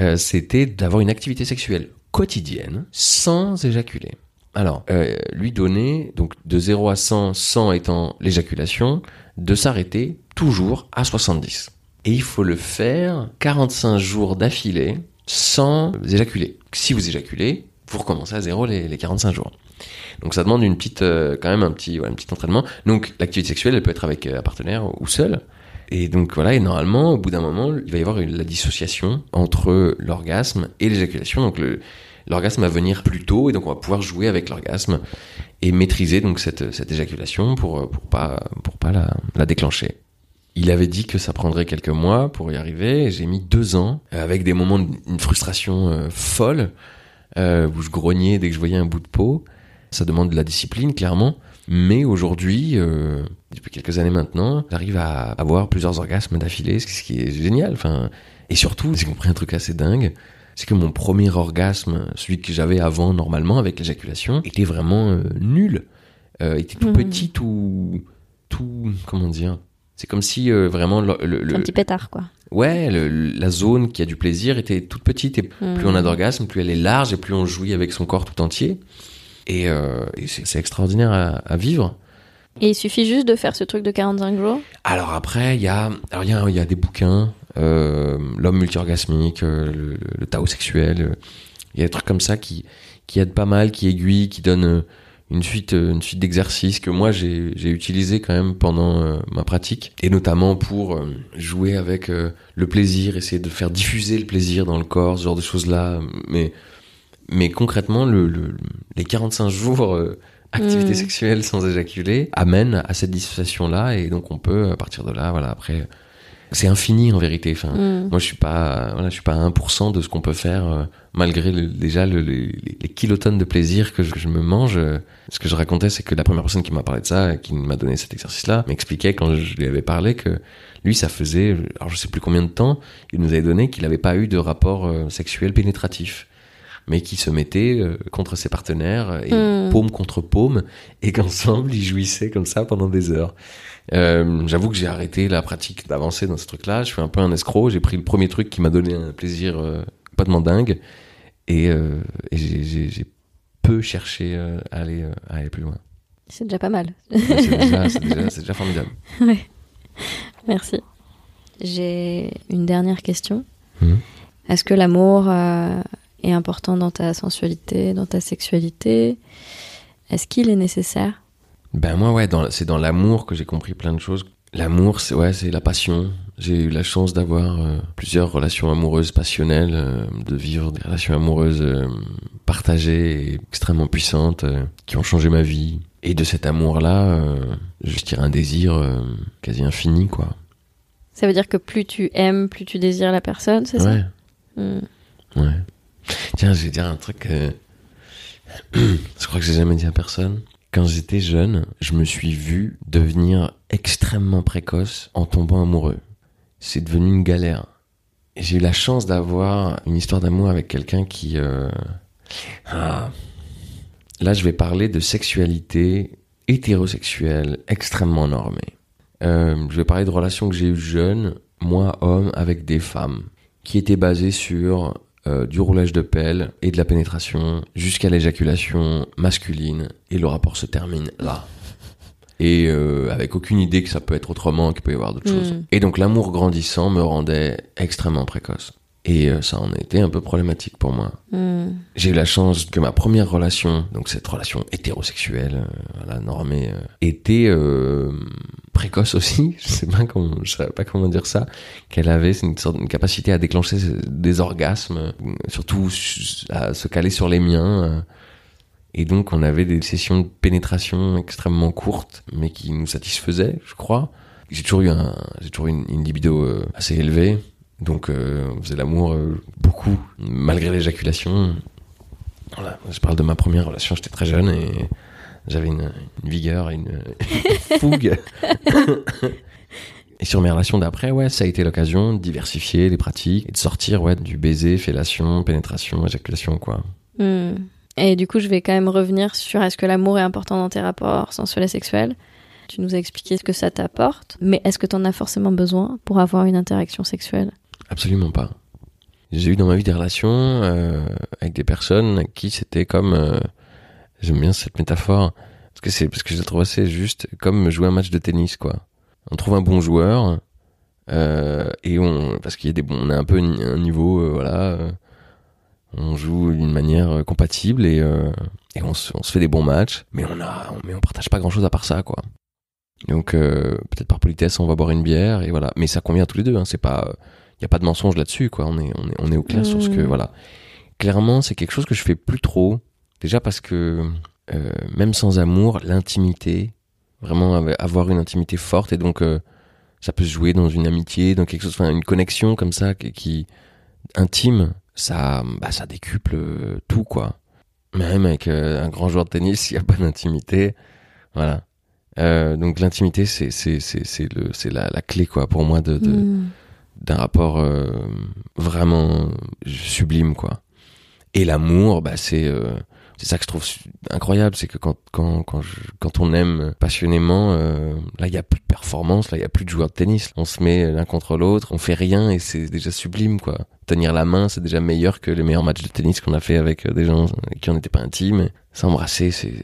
[SPEAKER 1] euh, c'était d'avoir une activité sexuelle quotidienne sans éjaculer. Alors, euh, lui donner, donc de 0 à 100, 100 étant l'éjaculation, de s'arrêter toujours à 70. Et il faut le faire 45 jours d'affilée sans éjaculer. Si vous éjaculez, vous recommencez à zéro les, les 45 jours. Donc ça demande une petite, euh, quand même un petit, voilà, un petit entraînement. Donc l'activité sexuelle, elle peut être avec euh, un partenaire ou seul. Et donc voilà, et normalement, au bout d'un moment, il va y avoir la dissociation entre l'orgasme et l'éjaculation. Donc l'orgasme va venir plus tôt, et donc on va pouvoir jouer avec l'orgasme et maîtriser donc cette, cette éjaculation pour, pour pas, pour pas la déclencher. Il avait dit que ça prendrait quelques mois pour y arriver, j'ai mis deux ans, euh, avec des moments d'une frustration euh, folle, euh, où je grognais dès que je voyais un bout de peau. Ça demande de la discipline, clairement. Mais aujourd'hui, euh, depuis quelques années maintenant, j'arrive à avoir plusieurs orgasmes d'affilée, ce qui- est génial. Enfin, et surtout, j'ai compris un truc assez dingue, c'est que mon premier orgasme, celui que j'avais avant normalement avec l'éjaculation, était vraiment nul. Était tout
[SPEAKER 2] Mhm.
[SPEAKER 1] petit, tout, tout, comment dire, C'est comme si euh, vraiment le, le- le-
[SPEAKER 2] Un petit pétard, quoi.
[SPEAKER 1] ouais le- la zone qui a du plaisir était toute petite et
[SPEAKER 2] Hmm.
[SPEAKER 1] plus on a d'orgasme, plus elle est large et plus on jouit avec son corps tout entier. Et, euh, et c'est extraordinaire à, à vivre.
[SPEAKER 2] Et il suffit juste de faire ce truc de 45 jours?
[SPEAKER 1] Alors après, il y a, alors y a, y a des bouquins, euh, l'homme multiorgasmique, euh, le, Tao sexuel. Il y a des trucs comme ça qui, qui aident pas mal, qui aiguillent, qui donnent une suite, euh, une suite d'exercices que moi j'ai, j'ai utilisé quand même pendant euh, ma pratique, et notamment pour euh, jouer avec euh, le plaisir, essayer de faire diffuser le plaisir dans le corps, ce genre de choses là. Mais, mais concrètement, le, le- les 45 jours activité
[SPEAKER 2] Mm.
[SPEAKER 1] sexuelle sans éjaculer amènent à cette dissociation là, et donc on peut à partir de là, voilà, après, c'est infini en vérité. Enfin,
[SPEAKER 2] Hmm.
[SPEAKER 1] moi, je suis pas, voilà, je suis pas à 1% de ce qu'on peut faire, euh, malgré le- déjà le- le- les, kilotonnes de plaisir que je, que je me mange. euh. Ce que je racontais, c'est que la première personne qui m'a parlé de ça, qui m'a donné cet exercice-là, m'expliquait quand je lui avais parlé que lui, ça faisait, alors je sais plus combien de temps, il nous avait donné qu'il n'avait pas eu de rapport euh, sexuel pénétratif, mais qui se mettait contre ses partenaires et
[SPEAKER 2] Mm.
[SPEAKER 1] paume contre paume, et qu'ensemble ils jouissaient comme ça pendant des heures. Euh, J'avoue que j'ai arrêté la pratique d'avancer dans ce truc-là. Je suis un peu un escroc. J'ai pris le premier truc qui m'a donné un plaisir euh, complètement dingue, et, euh, et j'ai- peu cherché à aller à aller plus loin.
[SPEAKER 2] C'est déjà pas mal.
[SPEAKER 1] C'est déjà, formidable.
[SPEAKER 2] Merci. J'ai une dernière question.
[SPEAKER 1] Mhm.
[SPEAKER 2] Est-ce que l'amour est important dans ta sensualité, dans ta sexualité? Est-ce qu'il est nécessaire?
[SPEAKER 1] Ben moi ouais, c'est dans l'amour que j'ai compris plein de choses. L'amour, c'est ouais, c'est la passion. J'ai eu la chance d'avoir euh, plusieurs relations amoureuses passionnelles, euh, de vivre des relations amoureuses euh, partagées et extrêmement puissantes, qui ont changé ma vie. Et de cet amour-là, je tire un désir quasi infini, quoi.
[SPEAKER 2] Ça veut dire que plus tu aimes, plus tu désires la personne, c'est
[SPEAKER 1] Ouais,
[SPEAKER 2] ça Hmm.
[SPEAKER 1] ouais. Tiens, je vais dire un truc. je crois que j'ai jamais dit à personne. Quand j'étais jeune, je me suis vu devenir extrêmement précoce en tombant amoureux. C'est devenu une galère. J'ai eu la chance d'avoir une histoire d'amour avec quelqu'un qui... euh, ah. Là, je vais parler de sexualité hétérosexuelle extrêmement normée. Euh, je vais parler de relations que j'ai eues jeune, moi homme, avec des femmes, qui étaient basées sur euh, du roulage de pelle et de la pénétration jusqu'à l'éjaculation masculine et le rapport se termine là. Et euh, avec aucune idée que ça peut être autrement, qu'il peut y avoir d'autres
[SPEAKER 2] Mm.
[SPEAKER 1] choses. Et donc l'amour grandissant me rendait extrêmement précoce. Et euh, ça en était un peu problématique pour moi.
[SPEAKER 2] Hmm.
[SPEAKER 1] J'ai eu la chance que ma première relation, donc cette relation hétérosexuelle, euh, voilà, normée, euh, était euh, précoce aussi. Je sais pas comment, je savais pas comment dire ça. Qu'elle avait une sorte une capacité à déclencher des orgasmes, euh, surtout su- à se caler sur les miens. Et donc on avait des sessions de pénétration extrêmement courtes, mais qui nous satisfaisaient, je crois. J'ai toujours eu un, j'ai toujours eu une, une libido assez élevée. Donc, euh, on faisait l'amour euh, beaucoup, malgré l'éjaculation. Voilà, je parle de ma première relation, j'étais très jeune et j'avais une, une vigueur et une, une fougue. et sur mes relations d'après, ouais, ça a été l'occasion de diversifier les pratiques et de sortir ouais, du baiser, fellation, pénétration, éjaculation, quoi.
[SPEAKER 2] Hmm. Et du coup, je vais quand même revenir sur est-ce que l'amour est important dans tes rapports sensuels et sexuels Tu nous as expliqué ce que ça t'apporte, mais est-ce que tu en as forcément besoin pour avoir une interaction sexuelle?
[SPEAKER 1] Absolument pas. J'ai eu dans ma vie des relations euh, avec des personnes qui c'était comme... euh, J'aime bien cette métaphore, parce que c'est parce que je la trouve assez juste, comme jouer un match de tennis, quoi. On trouve un bon joueur, euh, et on... Parce qu'il y a des bons... On a un peu un niveau, voilà... on joue d'une manière compatible et, et on, se, on se fait des bons matchs, mais on a, mais on partage pas grand chose à part ça, quoi. Donc peut-être par politesse, on va boire une bière et voilà. Mais ça convient à tous les deux. Hein. C'est pas, il y a pas de mensonge là-dessus, quoi. On est, on est, on est au clair sur ce que,
[SPEAKER 2] Mmh.
[SPEAKER 1] voilà. Clairement, c'est quelque chose que je fais plus trop. Déjà parce que euh, même sans amour, l'intimité, vraiment avoir une intimité forte et donc euh, ça peut se jouer dans une amitié, dans quelque chose, enfin une connexion comme ça qui, qui intime, ça, bah, ça décuple euh, tout, quoi. Même avec euh, un grand joueur de tennis, s'il n'y a pas d'intimité, voilà. Euh, donc l'intimité, c'est c'est c'est c'est le c'est la, la clé quoi pour moi de de-
[SPEAKER 2] Hmm.
[SPEAKER 1] D'un rapport euh, vraiment sublime quoi. Et l'amour, bah c'est euh, c'est ça que je trouve incroyable, c'est que quand quand quand, je, quand on aime passionnément, euh, là il y a plus de performance, là il y a plus de joueurs de tennis. On se met l'un contre l'autre, on fait rien et c'est déjà sublime quoi. Tenir la main, c'est déjà meilleur que les meilleurs matchs de tennis qu'on a fait avec des gens qui en étaient pas intimes. S'embrasser, c'est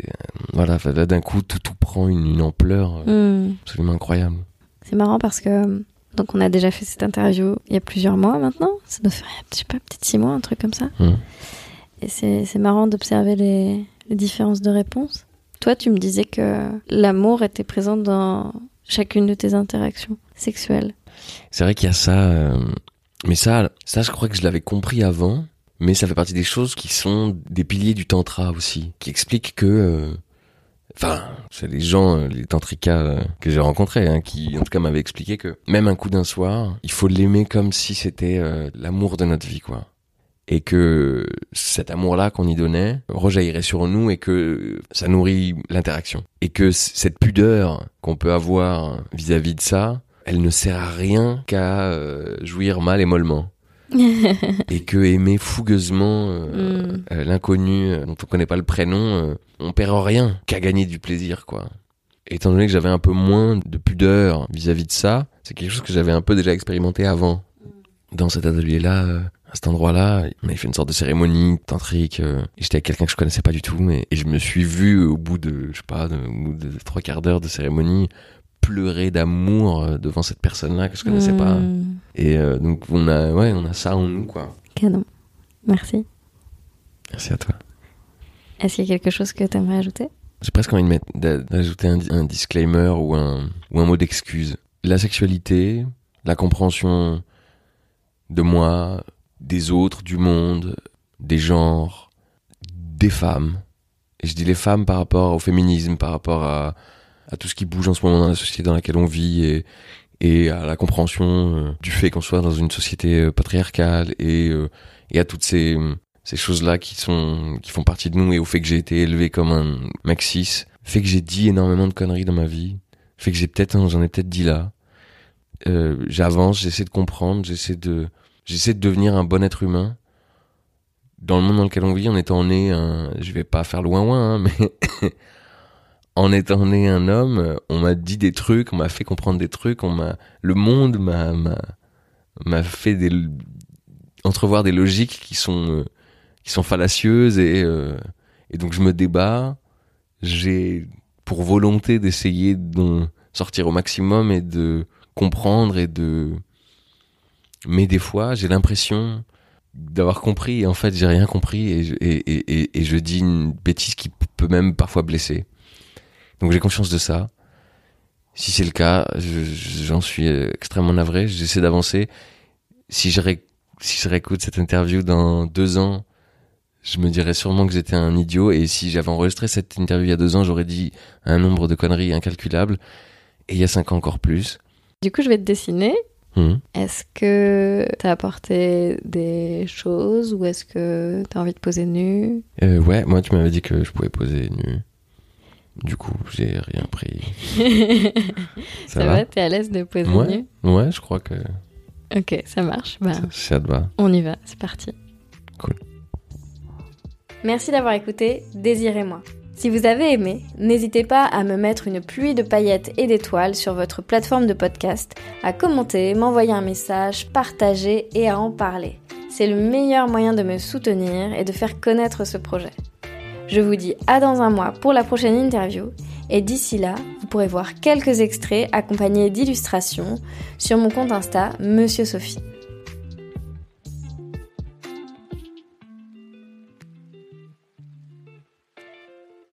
[SPEAKER 1] voilà, là d'un coup tout tout prend une, une ampleur hmm. absolument incroyable.
[SPEAKER 2] C'est marrant parce que donc on a déjà fait cette interview il y a plusieurs mois maintenant. Ça doit faire, je sais pas, peut-être six mois, un truc comme ça. Hmm. Et c'est marrant d'observer les, les, différences de réponse. Toi, tu me disais que l'amour était présent dans chacune de tes interactions sexuelles.
[SPEAKER 1] C'est vrai qu'il y a ça, euh, mais ça, ça, je crois que je l'avais compris avant. Mais ça fait partie des choses qui sont des piliers du tantra aussi, qui expliquent que euh, enfin, c'est les gens, euh, les tantrikas que j'ai rencontrés, hein, qui en tout cas m'avaient expliqué que même un coup d'un soir, il faut l'aimer comme si c'était l'amour de notre vie, quoi et que cet amour-là qu'on y donnait rejaillirait sur nous et que ça nourrit l'interaction. Et que cette pudeur qu'on peut avoir vis-à-vis de ça, elle ne sert à rien qu'à euh, jouir mal et mollement. et que aimer fougueusement euh, mm. Euh, l'inconnu dont on connaît pas le prénom, on perd rien qu'à gagner du plaisir, quoi. étant donné que j'avais un peu moins de pudeur vis-à-vis -vis de ça, c'est quelque chose que j'avais un peu déjà expérimenté avant. Dans cet atelier-là, à cet endroit-là, il m'avait fait une sorte de cérémonie tantrique. Euh, J'étais avec quelqu'un que je connaissais pas du tout, mais et je me suis vu au bout de, je sais pas, de, au bout de trois quarts d'heure de cérémonie pleurer d'amour euh, devant cette personne-là que je connaissais pas. Hmm. Et euh, donc on a, ouais, on a ça en nous, quoi.
[SPEAKER 2] Canon. Merci.
[SPEAKER 1] Merci à toi.
[SPEAKER 2] Est-ce qu'il y a quelque chose que tu aimerais ajouter?
[SPEAKER 1] J'ai presque envie de mettre, d'ajouter un, un disclaimer ou un, ou un mot d'excuse. La sexualité, la compréhension de moi, des autres, du monde, des genres, des femmes. Et je dis les femmes par rapport au féminisme, par rapport à, à tout ce qui bouge en ce moment dans la société dans laquelle on vit et, et à la compréhension euh, du fait qu'on soit dans une société euh, patriarcale et, euh, et à toutes ces, ces choses-là qui sont qui font partie de nous et au fait que j'ai été élevé comme un mec cis, fait que j'ai dit énormément de conneries dans ma vie, fait que j'ai peut-être j'en ai peut-être dit là. Euh, j'avance, j'essaie de comprendre, j'essaie de j'essaie de devenir un bon être humain dans le monde dans lequel on vit en étant né un, je vais pas faire loin loin hein, mais en étant né un homme on m'a dit des trucs on m'a fait comprendre des trucs on m'a le monde m'a m'a fait des entrevoir des logiques qui sont euh, qui sont fallacieuses et euh, et donc je me débat j'ai pour volonté d'essayer d'en sortir au maximum et de comprendre et de mais des fois j'ai l'impression d'avoir compris et en fait j'ai rien compris et je, et, et, je dis une bêtise qui peut même parfois blesser. Donc j'ai conscience de ça. Si c'est le cas, j'en suis extrêmement navré. J'essaie d'avancer. Si je, ré, si je réécoute cette interview dans deux ans, je me dirais sûrement que j'étais un idiot. Et si j'avais enregistré cette interview il y a deux ans, j'aurais dit un nombre de conneries incalculables. Et il y a cinq ans encore plus.
[SPEAKER 2] Du coup, je vais te dessiner Hmm. Est-ce que t'as apporté des choses ou est-ce que t'as envie de poser nu?
[SPEAKER 1] Euh, Ouais, moi tu m'avais dit que je pouvais poser nu. Du coup, j'ai rien pris.
[SPEAKER 2] ça, va, T'es à l'aise de poser
[SPEAKER 1] nu? Ouais, je crois que.
[SPEAKER 2] Ok, ça marche. Bah,
[SPEAKER 1] ça, te va.
[SPEAKER 2] On y va, c'est parti.
[SPEAKER 1] Cool.
[SPEAKER 2] Merci d'avoir écouté Désirez-moi. Si vous avez aimé, n'hésitez pas à me mettre une pluie de paillettes et d'étoiles sur votre plateforme de podcast, à commenter, m'envoyer un message, partager et à en parler. C'est le meilleur moyen de me soutenir et de faire connaître ce projet. Je vous dis à dans un mois pour la prochaine interview et d'ici là, vous pourrez voir quelques extraits accompagnés d'illustrations sur mon compte Insta Monsieur Sophie.